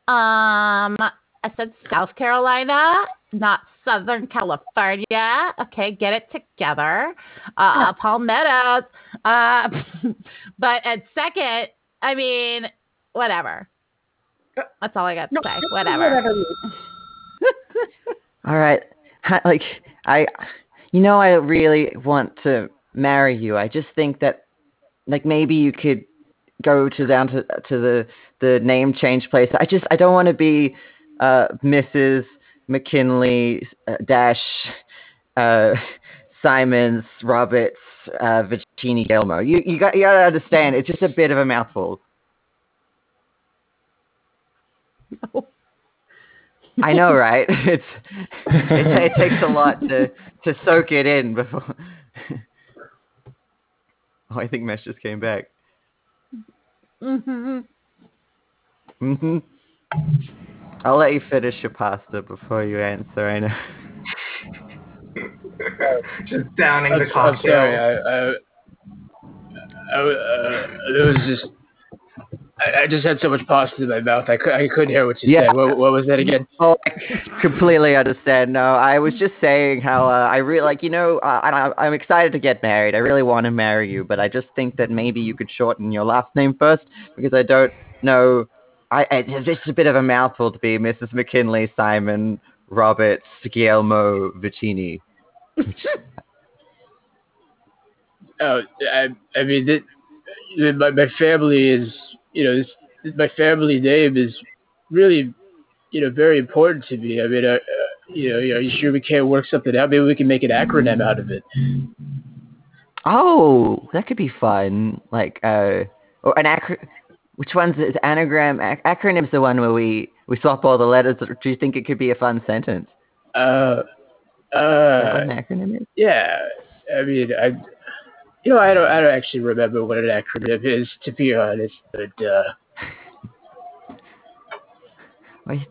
Um, I said South Carolina, not Southern California. Okay, get it together. Uh, Palmettos. Uh, but at second, I mean, whatever. That's all I got to say. Whatever. All right. Like I you know I really want to marry you. I just think that like maybe you could go to down to to the the name change place. I just I don't want to be uh Mrs. McKinley uh, dash uh Simons Roberts uh Vicini Gilmo. You you got you got to understand it's just a bit of a mouthful. I know, right? It's it, it takes a lot to to soak it in before. oh, I think Mesh just came back. hmm hmm I'll let you finish your pasta before you answer. I know. Just downing I'm, the I'm sorry. I, I, I, uh, it was just. I, I just had so much pasta in my mouth. I, cou- I couldn't hear what you Yeah. said. What, what was that again? Oh, I completely understand. No, I was just saying how uh, I really like. You know, uh, I, I'm excited to get married. I really want to marry you, but I just think that maybe you could shorten your last name first because I don't know. I, I a bit of a mouthful to be Mrs. McKinley, Simon, Roberts, Guillermo, Vicini. Oh, I, I mean, that, that my, my family is, you know, this, my family name is really, you know, very important to me. I mean, uh, uh, you know, are you sure we can't work something out? Maybe we can make an acronym out of it. Oh, that could be fun. Like, uh, or an acro. Which one's is anagram? Ac- acronym's the one where we we swap all the letters. Do you think it could be a fun sentence? Uh, Is that what uh, an acronym is? yeah. I mean, I, you know, I don't, I don't actually remember what an acronym is, to be honest. But uh, Wait.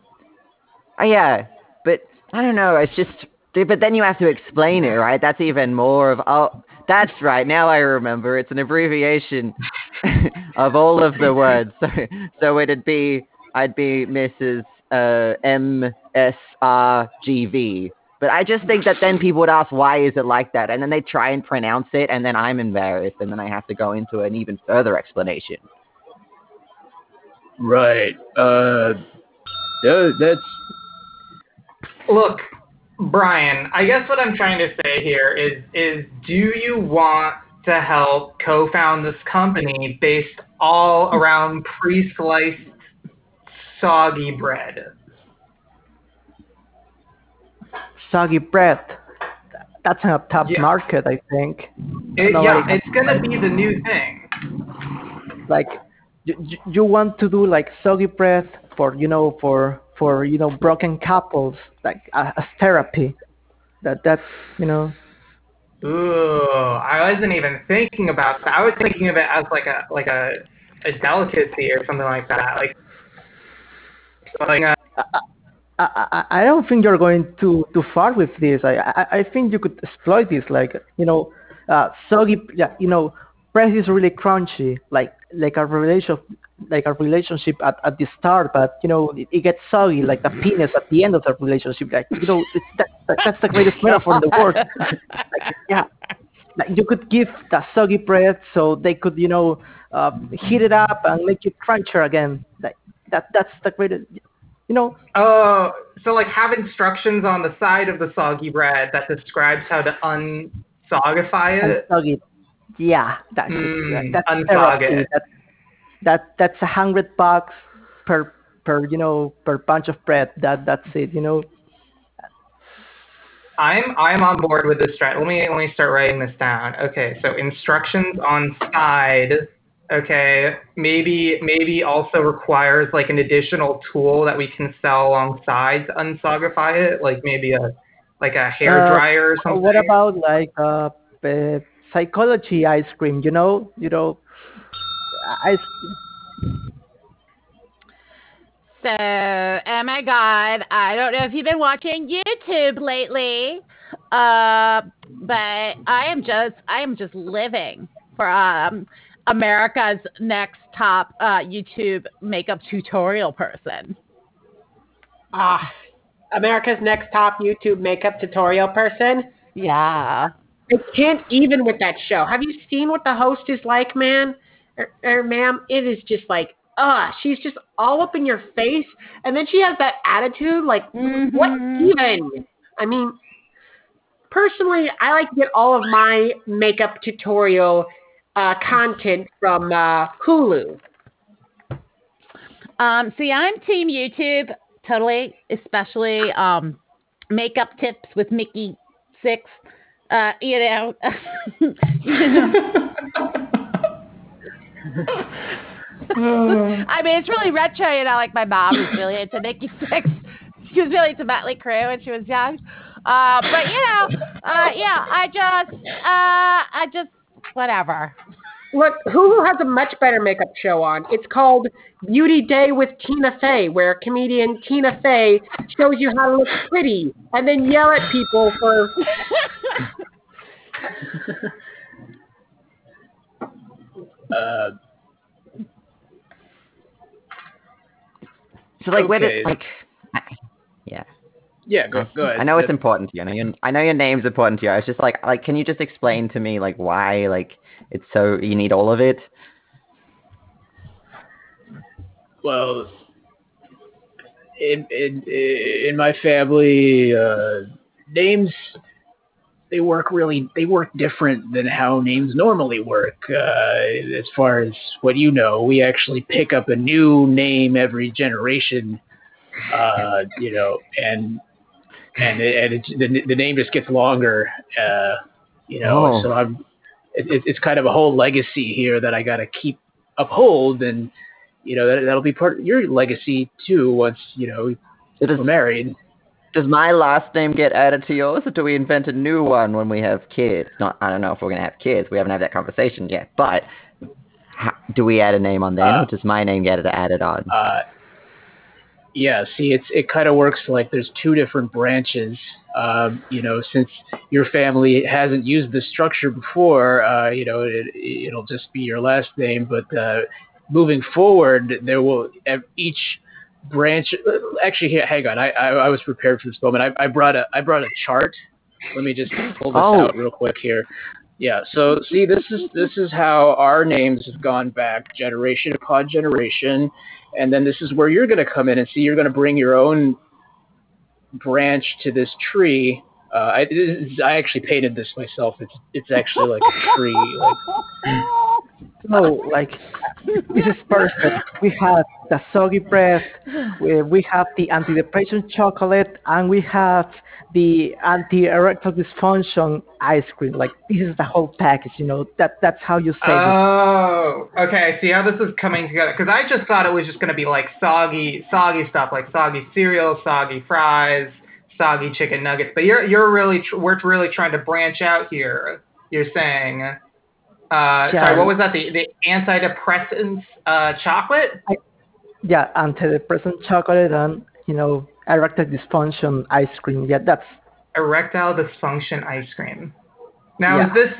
Oh yeah, but I don't know. It's just, but then you have to explain it, right? That's even more of. Oh, that's right. Now I remember. It's an abbreviation of all of the words. So, so it'd be, I'd be Mrs. Uh, M S R G V. But I just think that then people would ask, why is it like that? And then they try and pronounce it, and then I'm embarrassed, and then I have to go into an even further explanation. right. Uh, that's Look, Brian, I guess what I'm trying to say here is is do you want to help co-found this company based all around pre-sliced soggy bread? Soggy bread. That's a top Yeah. market, I think. It, No, yeah, like- it's gonna be the new thing. Like, you- you want to do like soggy bread for you know for for you know broken couples, like uh, as therapy. That that's you know. Ooh, I wasn't even thinking about that. I was thinking of it as like a like a a delicacy or something like that. Like, like uh, I, I I don't think you're going too too far with this. I I, I think you could exploit this, like you know, uh, soggy. Yeah, you know, bread is really crunchy, like like a relation like a relationship at, at the start, but you know it, it gets soggy, like the penis at the end of the relationship. Like you know, it's that, that that's the greatest metaphor in the world. like, yeah, like you could give the soggy bread so they could you know uh, heat it up and make it crunchier again. Like that that's the greatest. You know, oh, so like have instructions on the side of the soggy bread that describes how to unsogify it. Unsog it. Yeah, that, Mm, that's unsog therapy. it. That, that that's a hundred bucks per per you know per bunch of bread. That that's it. You know. I'm I'm on board with this strat. Let me let me start writing this down. Okay, so instructions on side. Okay, maybe maybe also requires like an additional tool that we can sell alongside to unsogify it, like maybe a like a hair Uh, dryer or something. What about like uh, uh psychology ice cream? You know, you know, ice. So, oh my God, I don't know if you've been watching YouTube lately, uh, but I am just, I am just living for um, America's next top uh, YouTube makeup tutorial person. Ah, America's next top YouTube makeup tutorial person. Yeah. I can't even with that show. Have you seen what the host is like, man? Or, or ma'am, it is just like, uh, she's just all up in your face, and then she has that attitude, like, what Mhm. even? I mean, personally, I like to get all of my makeup tutorial uh, content from uh, Hulu. Um, see, I'm Team YouTube, totally, especially um, makeup tips with Nikki Sixx. Uh, you know, you know. I mean, it's really retro, you know. Like my mom was really into Nikki Sixx. She was really into Motley Crue when she was young. Uh, but you know, uh, yeah, I just, uh, I just, whatever. Look, Hulu has a much better makeup show on. It's called Beauty Day with Tina Fey, where comedian Tina Fey shows you how to look pretty and then yell at people for. Uh, So like, where Okay. did like? Yeah. yeah, go go ahead. I know it's important to you. I know, your, I know your name's important to you. I was just like, like, can you just explain to me like why like it's so you need all of it? well in in in my family uh names they work really they work different than how names normally work uh as far as what you know we actually pick up a new name every generation uh you know and and it, and it, the, the name just gets longer uh you know Oh. so i'm it, it- it's kind of a whole legacy here that i got to keep uphold and you know that that'll be part of your legacy too once you know does we're married. Does my last name get added to yours, or do we invent a new one when we have kids? Not, I don't know if we're gonna have kids. We haven't had that conversation yet. But how, do we add a name on there, Uh, or does my name get added on? Uh, yeah, see, it's it kind of works like there's two different branches. Um, you know, since your family hasn't used this structure before, uh, you know, it, it'll just be your last name. But uh, moving forward, there will each branch. Actually, here, hang on. I, I I was prepared for this moment. I, I brought a I brought a chart. Let me just pull this Oh. out real quick here. Yeah. So see, this is this is how our names have gone back generation upon generation, and then this is where you're going to come in and see. You're going to bring your own branch to this tree. Uh, I, is- I actually painted this myself. It's it's actually like a tree. Like No, like this is perfect. We have the soggy bread, we, we have the antidepressant chocolate, and we have the anti-erectile dysfunction ice cream. Like this is the whole package. You know that that's how you say it. Oh, okay. I see how this is coming together. Because I just thought it was just going to be like soggy, soggy stuff, like soggy cereal, soggy fries, soggy chicken nuggets. But you're you're really tr- we're really trying to branch out here. You're saying. Uh, Sorry, what was that? The the antidepressants uh, chocolate? Yeah, antidepressant chocolate and you know erectile dysfunction ice cream. Yeah, that's erectile dysfunction ice cream. Now, Yeah. is this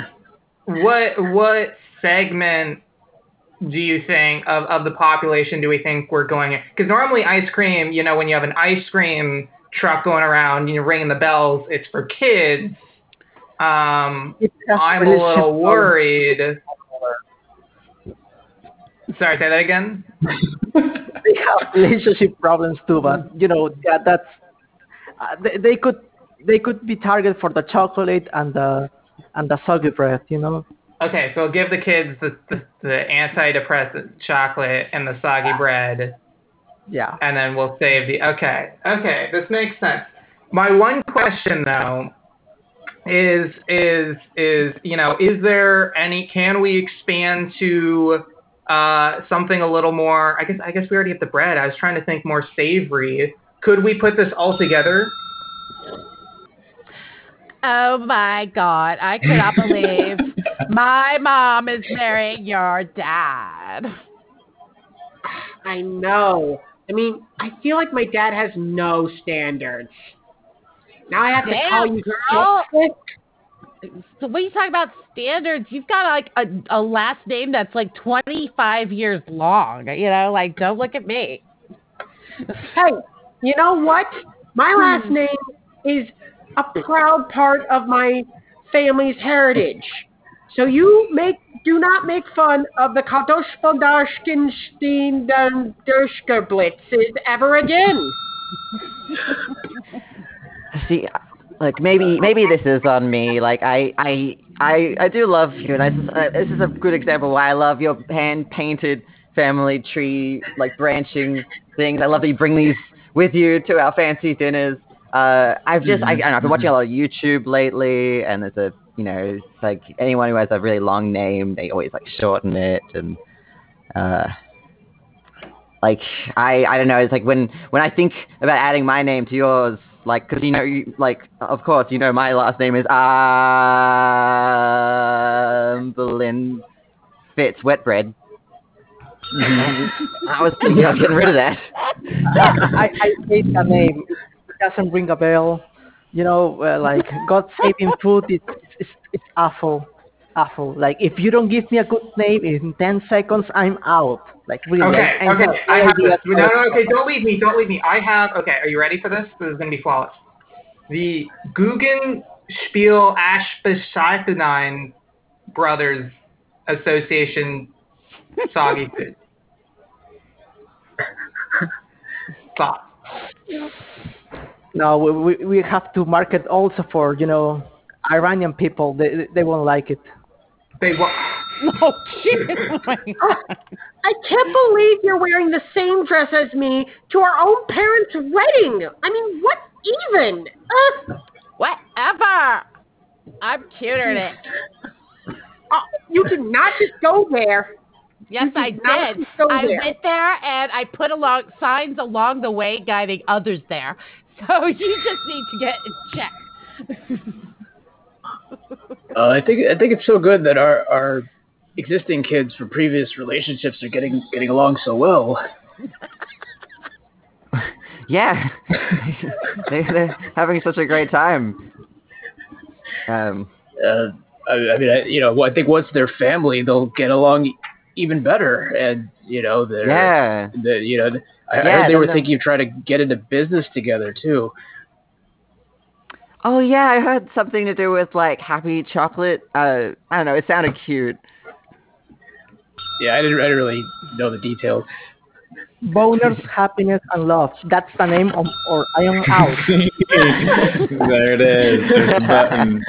what what segment do you think of, of the population do we think we're going? Because normally ice cream, you know, when you have an ice cream truck going around, you know, ringing the bells, it's for kids. Um, I'm a little worried. Sorry, say that again. they have relationship problems too, but you know, yeah, that's uh, they, they could they could be targeted for the chocolate and the and the soggy bread, you know. Okay, so give the kids the, the, the antidepressant chocolate and the soggy bread. Yeah. and then we'll save the okay okay this makes sense my one question though is is is you know is there any can we expand to uh something a little more i guess i guess we already have the bread i was trying to think more savory could we put this all together Oh my god, I cannot believe my mom is marrying your dad. I know. I mean, I feel like my dad has no standards. Now I have to call you girl. So when you talk about standards, you've got like a, a last name that's like 25 years long. You know, like don't look at me. Hey, you know what? My hmm. last name is a proud part of my family's heritage. So you make do not make fun of the Kadoshvondarshkinstein blitzes ever again. See, like maybe maybe this is on me. Like I I I I do love you, and I uh, this is a good example why I love your hand painted family tree like branching things. I love that you bring these with you to our fancy dinners. Uh, I've just I, I don't know, I've been watching a lot of YouTube lately, and there's a you know it's like anyone who has a really long name, they always like shorten it and. Uh, like I I don't know. It's like when when I think about adding my name to yours, like because you know you, like of course you know my last name is um Berlin fits wet bread. I was thinking of getting rid of that. I, I hate the name. It doesn't ring a bell. You know, uh, like God saving food. It's it's it's awful, awful. Like if you don't give me a good name in ten seconds, I'm out. Like really. Okay, okay, I have this. No, no, okay, don't leave me, don't leave me. I have, okay, are you ready for this? This is going to be flawless. The Guggen Spiel Ashbescheidene Brothers Association Soggy Food. Thoughts? No, we, we we have to market also for you know Iranian people. They they won't like it. They wa- Oh, shit. My God. I can't believe you're wearing the same dress as me to our own parents' wedding. I mean, what even? Uh, Whatever. I'm cuter than it. uh, you did not just go there. Yes, You I did not did. just go I there. went there and I put along signs along the way guiding others there. So you just need to get in check. Uh, I think I think it's so good that our our existing kids from previous relationships are getting getting along so well. Yeah, they, they're having such a great time. Um, Uh, I, I mean, I, you know, I think once they're family, they'll get along even better, and you know, they're yeah, the, you know, I Yeah, heard they were thinking of trying to get into business together too. Oh yeah, I heard something to do with like happy chocolate. Uh, I don't know. It sounded cute. Yeah, I didn't, I didn't really know the details. Boners, happiness, and love. That's the name of, or I am out. there it is. There's the button.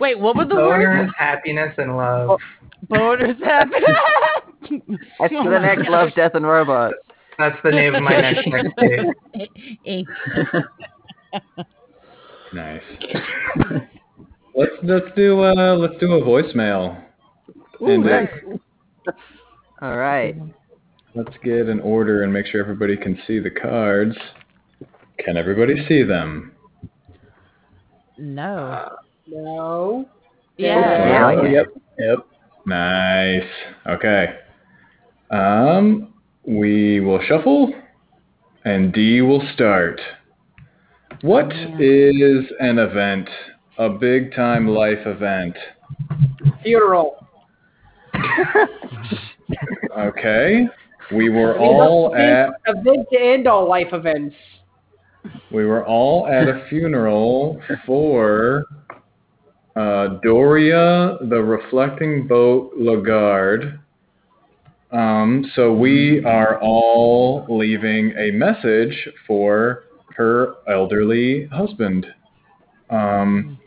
Wait, what were the words? boners, happiness, and love. Boners happen. It's the next Love, Death, and Robots. That's the name of my next next page. Eh, Nice. let's let's do uh let's do a voicemail. and uh, All right. let's get an order and make sure everybody can see the cards. Can everybody see them? no. No. Yeah. Yeah, I yep, yep. Nice. Okay. Um, we will shuffle, and D will start. What is an event? A big time life event. Funeral. Okay. We were all at a big to end all life events. we were all at a funeral for uh, Doria, the reflecting boat Lagarde. Um, so we are all leaving a message for her elderly husband. Um,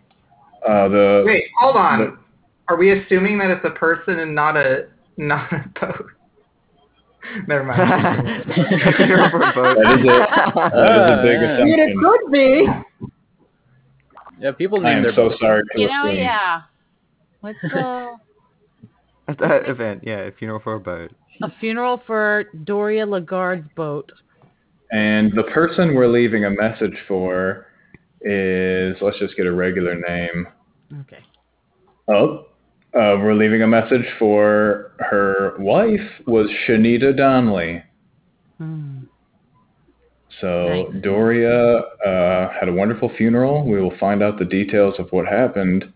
uh, the Wait, hold on. Are we assuming that it's a person and not a not a boat? Never mind. Funeral for both. that is a, that is a big Yeah. I mean, it could be. Yeah, people name I name am their so boats. sorry to You know, assume. yeah. What's the At that event, yeah, a funeral for a boat. a funeral for Doria Lagarde's boat? And the person we're leaving a message for is let's just get a regular name. Okay. Oh, uh, we're leaving a message for her wife was Shanita Donnelly. Hmm. So Nice. Doria uh, had a wonderful funeral. We will find out the details of what happened,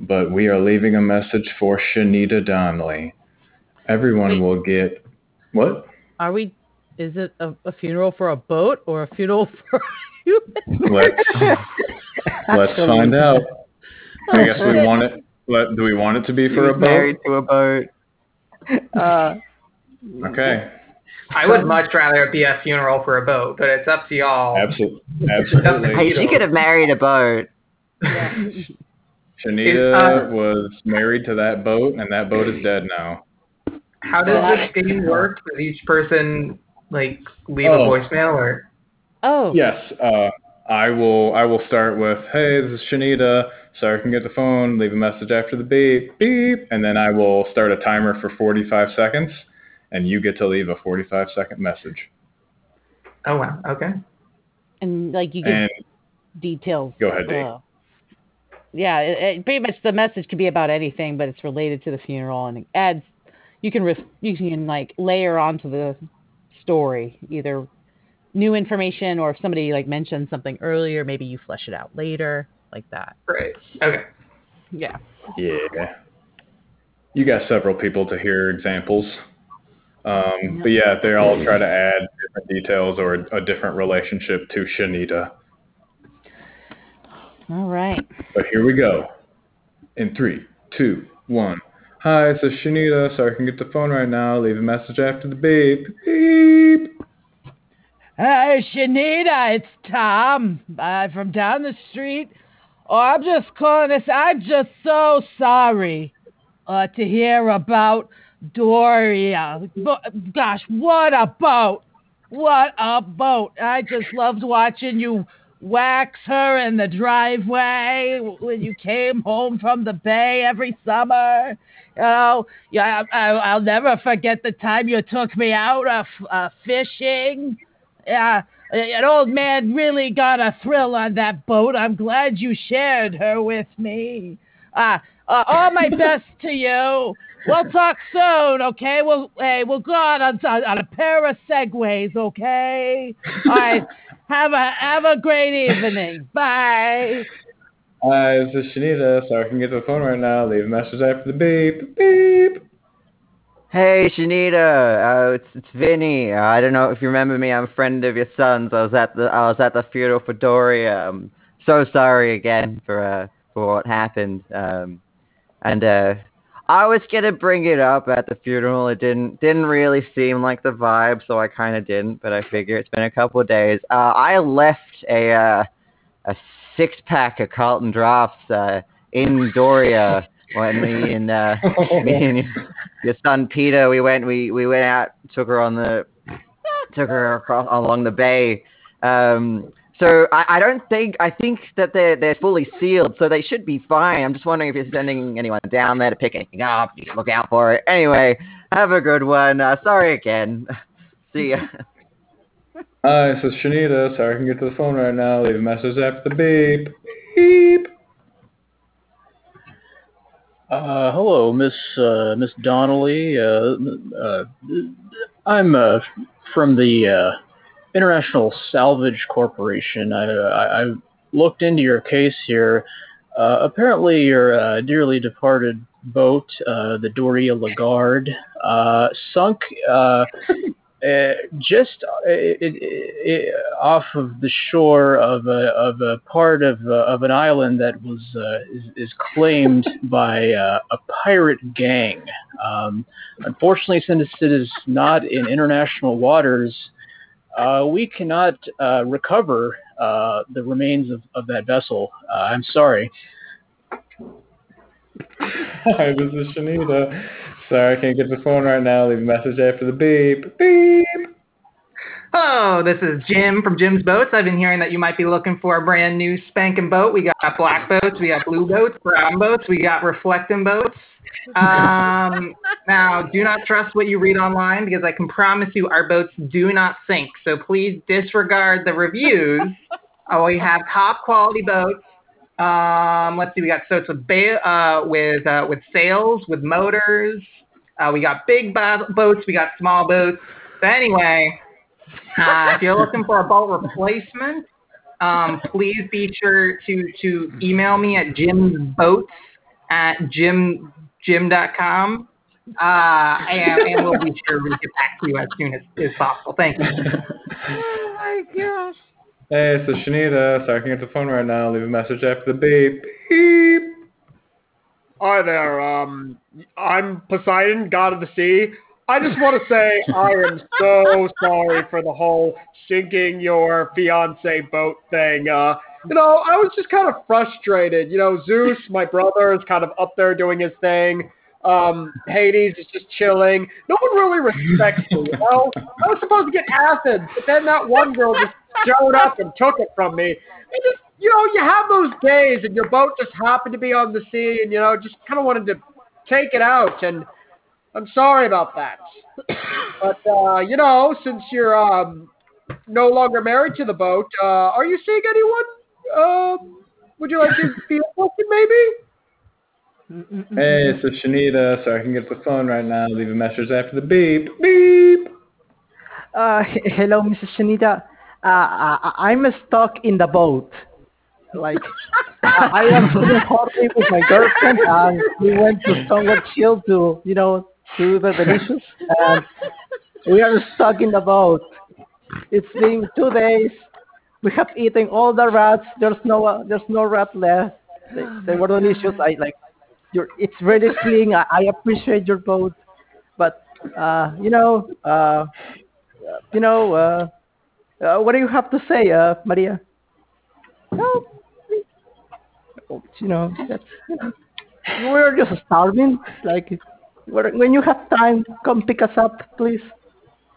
but we are leaving a message for Shanita Donnelly. Everyone Wait. will get what? Are we? Is it a, a funeral for a boat or a funeral for a human? Let's let's find out. I guess we want it. Let, do we want it to be for a was boat? married to a boat. Uh, Okay, I would much rather it be a funeral for a boat, but it's up to y'all. absolutely, absolutely. Hey, she could have married a boat. Shanita uh, was married to that boat, and that boat is dead now. How does this game work? Does each person like leave Oh. a voicemail or? Oh. Yes, uh, I will. I will start with, "Hey, this is Shanita. Sorry, I can get the phone. Leave a message after the beep, beep," and then I will start a timer for 45 seconds, and you get to leave a 45 second message. Oh wow. Okay. And like you get details. Go ahead, Dave. uh, yeah, it, it, pretty much the message could be about anything, but it's related to the funeral and it adds. You can ref, you can like layer onto the story either new information or if somebody like mentioned something earlier, maybe you flesh it out later, like that. Great. Okay. Yeah. Yeah. You got several people to hear examples. Um, but yeah, they all try to add different details or a different relationship to Shanita. All right. But here we go. In three, two, one. Hi, it's Shanita. Sorry I can get the phone right now. Leave a message after the beep. Beep. Hey, Shanita, it's Tom uh, from down the street. Oh, I'm just calling this. I'm just so sorry uh, to hear about Doria. Gosh, what a boat! What a boat! I just loved watching you wax her in the driveway when you came home from the bay every summer. Know, yeah, I, I'll never forget the time you took me out uh, uh, fishing. Yeah, an old man really got a thrill on that boat. I'm glad you shared her with me. Uh, uh, all my best to you. We'll talk soon, okay? We'll hey, we'll go on, on, on a pair of segways, okay? All right. Have a have a great evening. Bye. Hi, this is Shanita. Sorry I can get to the phone right now. Leave a message after the beep. Beep. Hey, Shanita. Uh, it's it's Vinny. Uh, I don't know if you remember me. I'm a friend of your son's. I was at the I was at the funeral for Doria. I'm so sorry again for uh for what happened. Um, and uh, I was gonna bring it up at the funeral. It didn't didn't really seem like the vibe, so I kind of didn't. But I figure it's been a couple of days. Uh, I left a uh, a six pack of Carlton Draughts uh, in Doria when me and uh, me and your son Peter we went we we went out took her on the took her across along the bay. Um, so I, I don't think I think that they're they're fully sealed, so they should be fine. I'm just wondering if you're sending anyone down there to pick anything up. You can look out for it. Anyway, have a good one. Uh, sorry again. See ya. Hi, this is Shanita. Sorry I can get to the phone right now. Leave a message after the beep. Beep. Uh, hello, Miss uh, Miss Donnelly. Uh, uh, I'm uh, from the uh, International Salvage Corporation. I, I, I looked into your case here. Uh, apparently, your dearly departed boat, uh, the Doria Lagarde, uh, sunk uh, just uh, it, it, off of the shore of a, of a part of, uh, of an island that was uh, is, is claimed by uh, a pirate gang. Um, unfortunately, since it is not in international waters, uh, we cannot uh, recover uh, the remains of, of that vessel. Uh, I'm sorry. Hi, this is Shanita. Sorry I can't get the phone right now. Leave a message after the beep. Beep. Hello, this is Jim from Jim's Boats. I've been hearing that you might be looking for a brand new spanking boat. We got black boats, we got blue boats, brown boats, we got reflecting boats. Um, now, do not trust what you read online because I can promise you our boats do not sink. So please disregard the reviews. Uh, we have top quality boats. Um, let's see, we got boats with ba- uh, with uh, with sails, with motors. Uh, we got big bo- boats, we got small boats. But anyway, uh, if you're looking for a boat replacement, um, please be sure to to email me at jimsboats at jim jim.com. Uh, and, and we'll be sure to get back to you as soon as, as possible. Thank you. Oh my gosh. Hey, it's Shanita. Sorry I can't get the phone right now. Leave a message after the beep. Beep. Hi there. Um, I'm Poseidon, god of the sea. I just want to say I am so sorry for the whole sinking your fiance boat thing. Uh, you know, I was just kind of frustrated. You know, Zeus, my brother, is kind of up there doing his thing. Um, Hades is just chilling. No one really respects me. You know, I was supposed to get acid, but then that one girl just showed up and took it from me. And just, you know, you have those days, and your boat just happened to be on the sea, and you know, just kind of wanted to take it out. And I'm sorry about that. but uh, you know, since you're um, no longer married to the boat, uh, are you seeing anyone? Um, would you like to be question, maybe? Hey, it's the Shanita, so I can get the phone right now. Leave a message after the beep. Beep. Uh, hello, Mrs. Shanita. Uh, I, I'm stuck in the boat. Like, I, am sitting hardly with my girlfriend, and we went to somewhere chill to, you know, do the delicious, and we are stuck in the boat. It's been two days. We have eaten all the rats. There's no, uh, there's no rat left. They, they were delicious. I like, it's really clean. I, I appreciate your vote, but uh, you know, uh, you know, uh, uh, what do you have to say, uh, Maria? No, you know, that's, you know, we're just starving. Like, when you have time, come pick us up, please.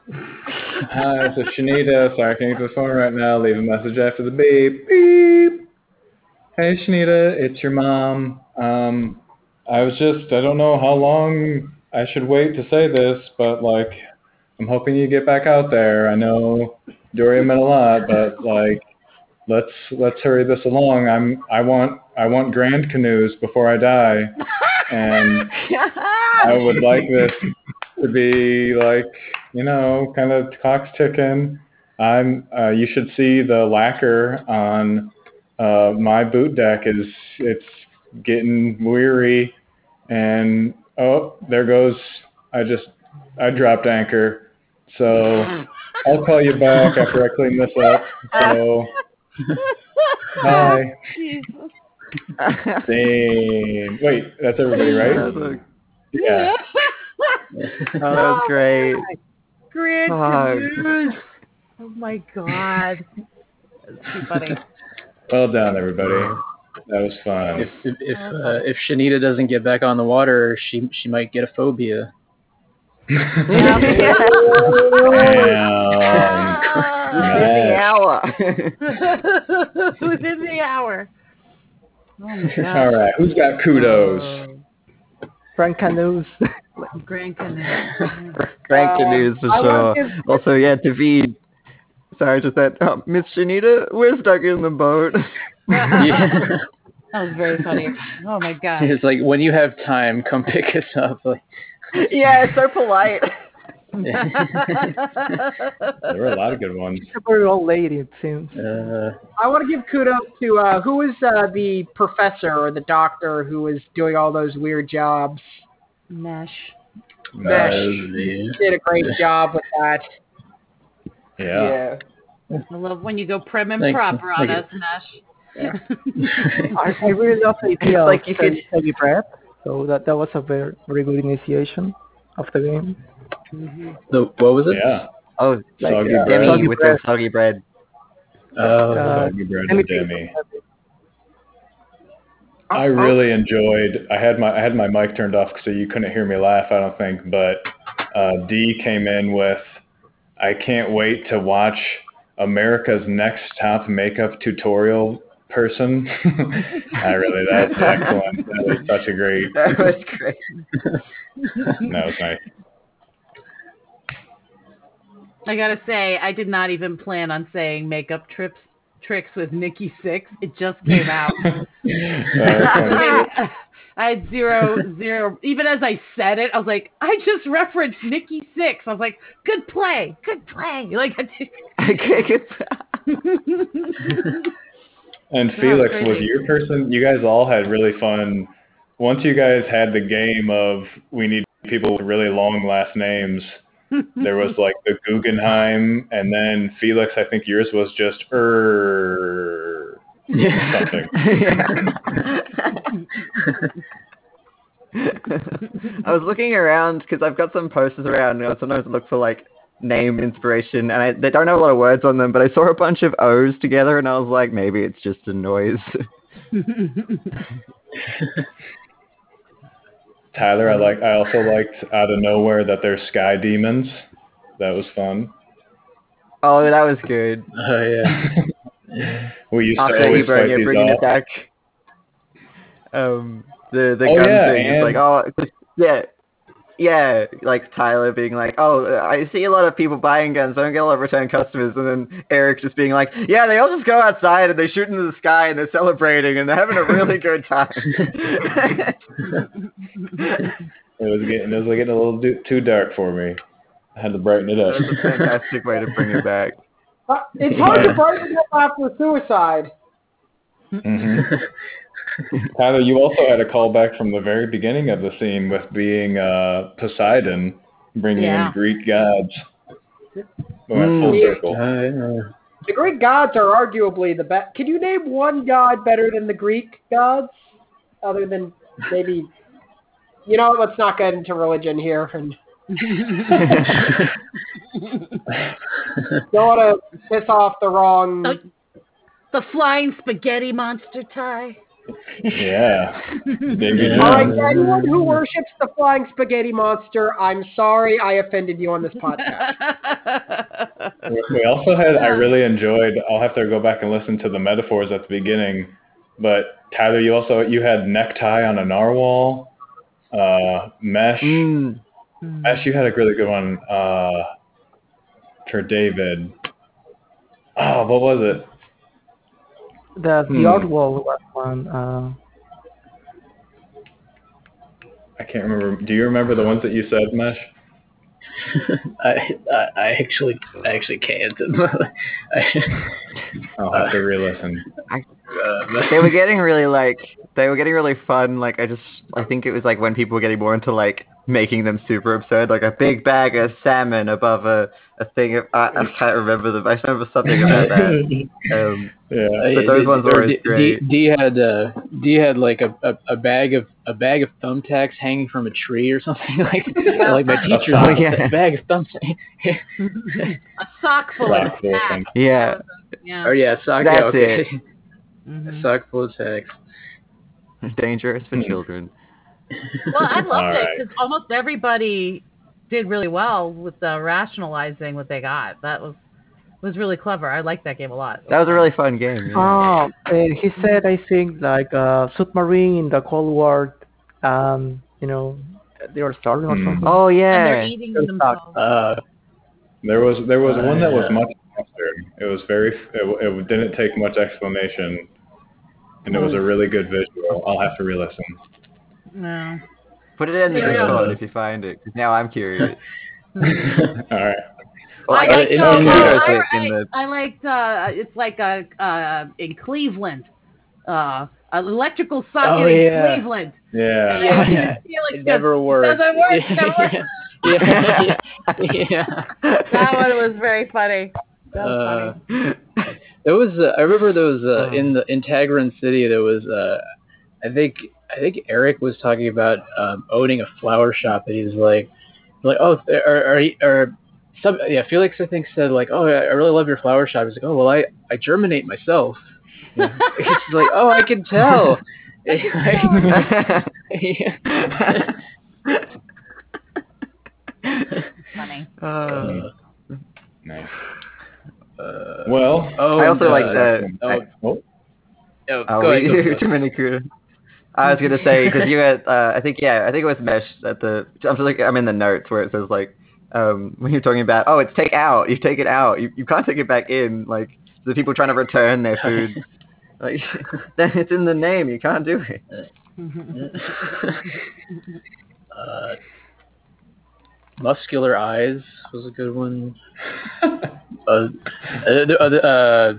Hi, it's Shanita, so I can get the phone right now. Leave a message after the beep. Beep. Hey, Shanita, it's your mom. Um, I was just, I don't know how long I should wait to say this, but like, I'm hoping you get back out there. I know Doria meant a lot, but like, let's let's hurry this along. I'm I want I want grand canoes before I die, and I would like this to be like you know kind of clock's ticking. I'm uh, you should see the lacquer on uh, my boot deck is it's getting weary, and oh there goes I just I dropped anchor. So I'll call you back after I clean this up. So bye. Same. Wait, that's everybody, right? Yeah. Oh, that was oh, great. Grand Fuck. canoes. Oh my god. That's too funny. Well done, everybody. That was fun. If if if, uh, if Shanita doesn't get back on the water, she she might get a phobia. Within the hour. Within the hour. Oh. All right, who's got kudos? Frank Canoes. Grand canoe. Grand canoes for I sure. Also, yeah, David. Sorry, just that. Oh, Miss Shanita, we're stuck in the boat. Yeah. That was very funny. Oh my god. it's like when you have time, come pick us up. Like, yeah, it's so polite. There were a lot of good ones. a very old lady, it seems. uh, I want to give kudos to uh, who was uh, the professor or the doctor who was doing all those weird jobs. Mesh. Mesh. yeah. Did a great job with that. Yeah. I love when you go prim and Thank proper on Thank us, Mesh. I, I really love the idea It's like of you could- heavy, heavy breath. So that that was a very very good initiation of the game. The, what was it? Yeah. Oh, Soggy uh, bread. Demi Soggy with bread. the soggy bread. Oh, Uh, Soggy bread and Demi. I really enjoyed. I had my I had my mic turned off so you couldn't hear me laugh. I don't think, but uh, D came in with, "I can't wait to watch America's Next Top Makeup Tutorial Person." I really that's excellent. That was such a great. That was great. That was nice. I gotta say, I did not even plan on saying makeup trips tricks with Nikki Sixx. It just came out. I had zero zero. Even as I said it, I was like, I just referenced Nikki Sixx. I was like, good play, good play. Like, And Felix, crazy. with your person, you guys all had really fun. Once you guys had the game of we need people with really long last names, there was like the Guggenheim, and then Felix, I think yours was just er something. I was looking around because I've got some posters around, and I sometimes look for like name inspiration, and I, they don't have a lot of words on them. But I saw a bunch of O's together, and I was like, maybe it's just a noise. Tyler, I like. I also liked out of nowhere that they're sky demons. That was fun. oh, that was good. oh yeah. We used After to always fight these bringing off. it back. Um, the the Oh, gun yeah, thing and- like, oh, yeah. Yeah, like Tyler being like, "Oh, I see a lot of people buying guns. I don't get a lot of return customers." And then Eric just being like, "Yeah, they all just go outside and they shoot into the sky and they're celebrating and they're having a really good time." It was getting it was getting a little do, too dark for me. I had to brighten it up. That's a fantastic way to bring it back. Uh, it's hard to brighten it up after suicide. hmm Tyler, you also had a callback from the very beginning of the scene with being uh, Poseidon, bringing Yeah. in Greek gods. Mm. full circle. Uh, The Greek gods are arguably the best. Can you name one god better than the Greek gods, other than maybe? You know, let's not get into religion here, and don't want to piss off the wrong. The flying spaghetti monster tie. Yeah. Digging All in. right, anyone who worships the flying spaghetti monster, I'm sorry I offended you on this podcast. We also had, I really enjoyed, I'll have to go back and listen to the metaphors at the beginning, but Tyler, you also, you had necktie on a narwhal, uh, mesh. Mm. Mesh, you had a really good one, uh, for David. Oh, what was it? The Hmm. the odd wall was one. Uh, I can't remember. Do you remember the ones that you said, Mesh? I, I I actually I actually can't. I, I'll have to re-listen. uh, they were getting really like they were getting really fun. Like I just I think it was like when people were getting more into like making them super absurd, like a big bag of salmon above a a thing of I, I can't remember them. I remember something about that. Um, Yeah. But those ones were D, great. D, D had uh, D had like a, a, a bag of a bag of thumbtacks hanging from a tree or something like like my teacher Oh, like yeah. a bag of thumbtacks. A sock full of Sock full tacks. yeah, Yeah. or yeah, sock. That's yeah, okay. it. Mhm. A sock full of tacks. dangerous for children. Well, I loved All it right. because almost everybody did really well with the rationalizing what they got. That was was really clever. I liked that game a lot. That was a really fun game. yeah. oh, and he said I think like uh, submarine in the Cold War, um, you know, they were starting or Hmm. something. Oh and they're yeah, eating Good themselves. Uh, There was there was one that was Uh, much faster. It was very it, it didn't take much explanation, and it was a really good visual. I'll have to re-listen. No. put it in the Yeah. Discord if you find it, because now I'm curious. All right. Well, I I- liked, in- uh, in uh, I, in I, the- I liked uh, it's like a uh, in Cleveland, uh, an electrical socket Oh, in. Cleveland. Yeah. Yeah. Felix it goes, never worked. Doesn't work. Never work. yeah. yeah. yeah. That one was very funny. That was Uh, funny. There was uh, I remember there was uh, Oh. in the in Tag Run City there was uh, I think I think Eric was talking about um, owning a flower shop and he's like like oh or or, or some yeah Felix I think said like oh I really love your flower shop he's like oh well I I germinate myself he's like oh I can tell funny. Uh, Nice. Uh, Well. oh, I also and, like uh, the. oh, I, Oh, oh, oh, go ahead, we- go I was gonna say because you had, uh, I think yeah, I think it was Mesh at the. I'm like I'm in the notes where it says like, um, when you're talking about, oh, it's take out. You take it out. You you can't take it back in. Like the people trying to return their food. like then it's in the name. You can't do it. uh, muscular eyes was a good one. uh, uh,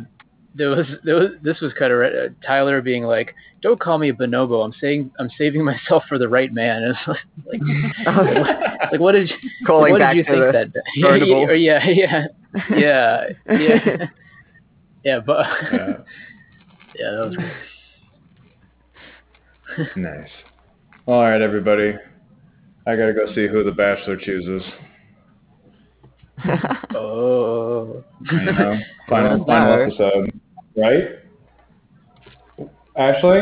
the- the- there was there was this was kind of uh, Tyler being like, "Don't call me a bonobo. I'm saying I'm saving myself for the right man." It's like, like, like, what did you Calling what back did you to think the that? Burnable. yeah, yeah, yeah, yeah, yeah, yeah, but yeah. yeah, that was Nice. All right, everybody. I gotta go see who the Bachelor chooses. oh. You know, final final episode, right? Ashley?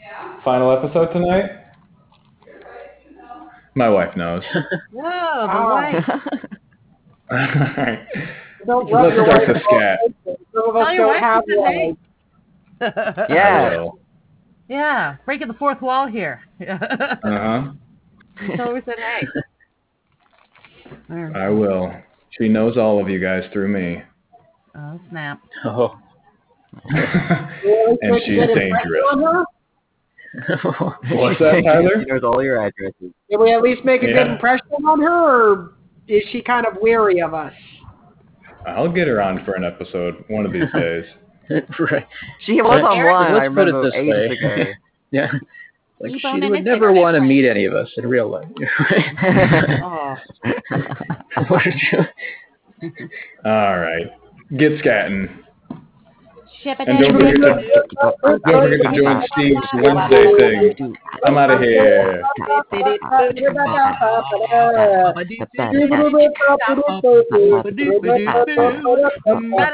Yeah. Final episode tonight? My wife knows. Whoa, the Ah. wife. Alright. Don't She rub your listens scat. Some of Tell us your don't wife have to say yeah. yeah, breaking the fourth wall here. Uh-huh. Tell her we said hey. I will. She knows all of you guys through me. Oh snap! Oh. And she's dangerous. What's that, Tyler? She knows all your addresses. Did we at least make a good impression on her, or is she kind of weary of us? I'll get her on for an episode one of these days. right. She was Let's- online. Let's put it this way. Yeah. Like Keep she would never want to meet any of us in real life. Oh, All right. Get scatting. Ship And don't forget to, don't forget to join Steve's Wednesday thing. I'm out of here. in.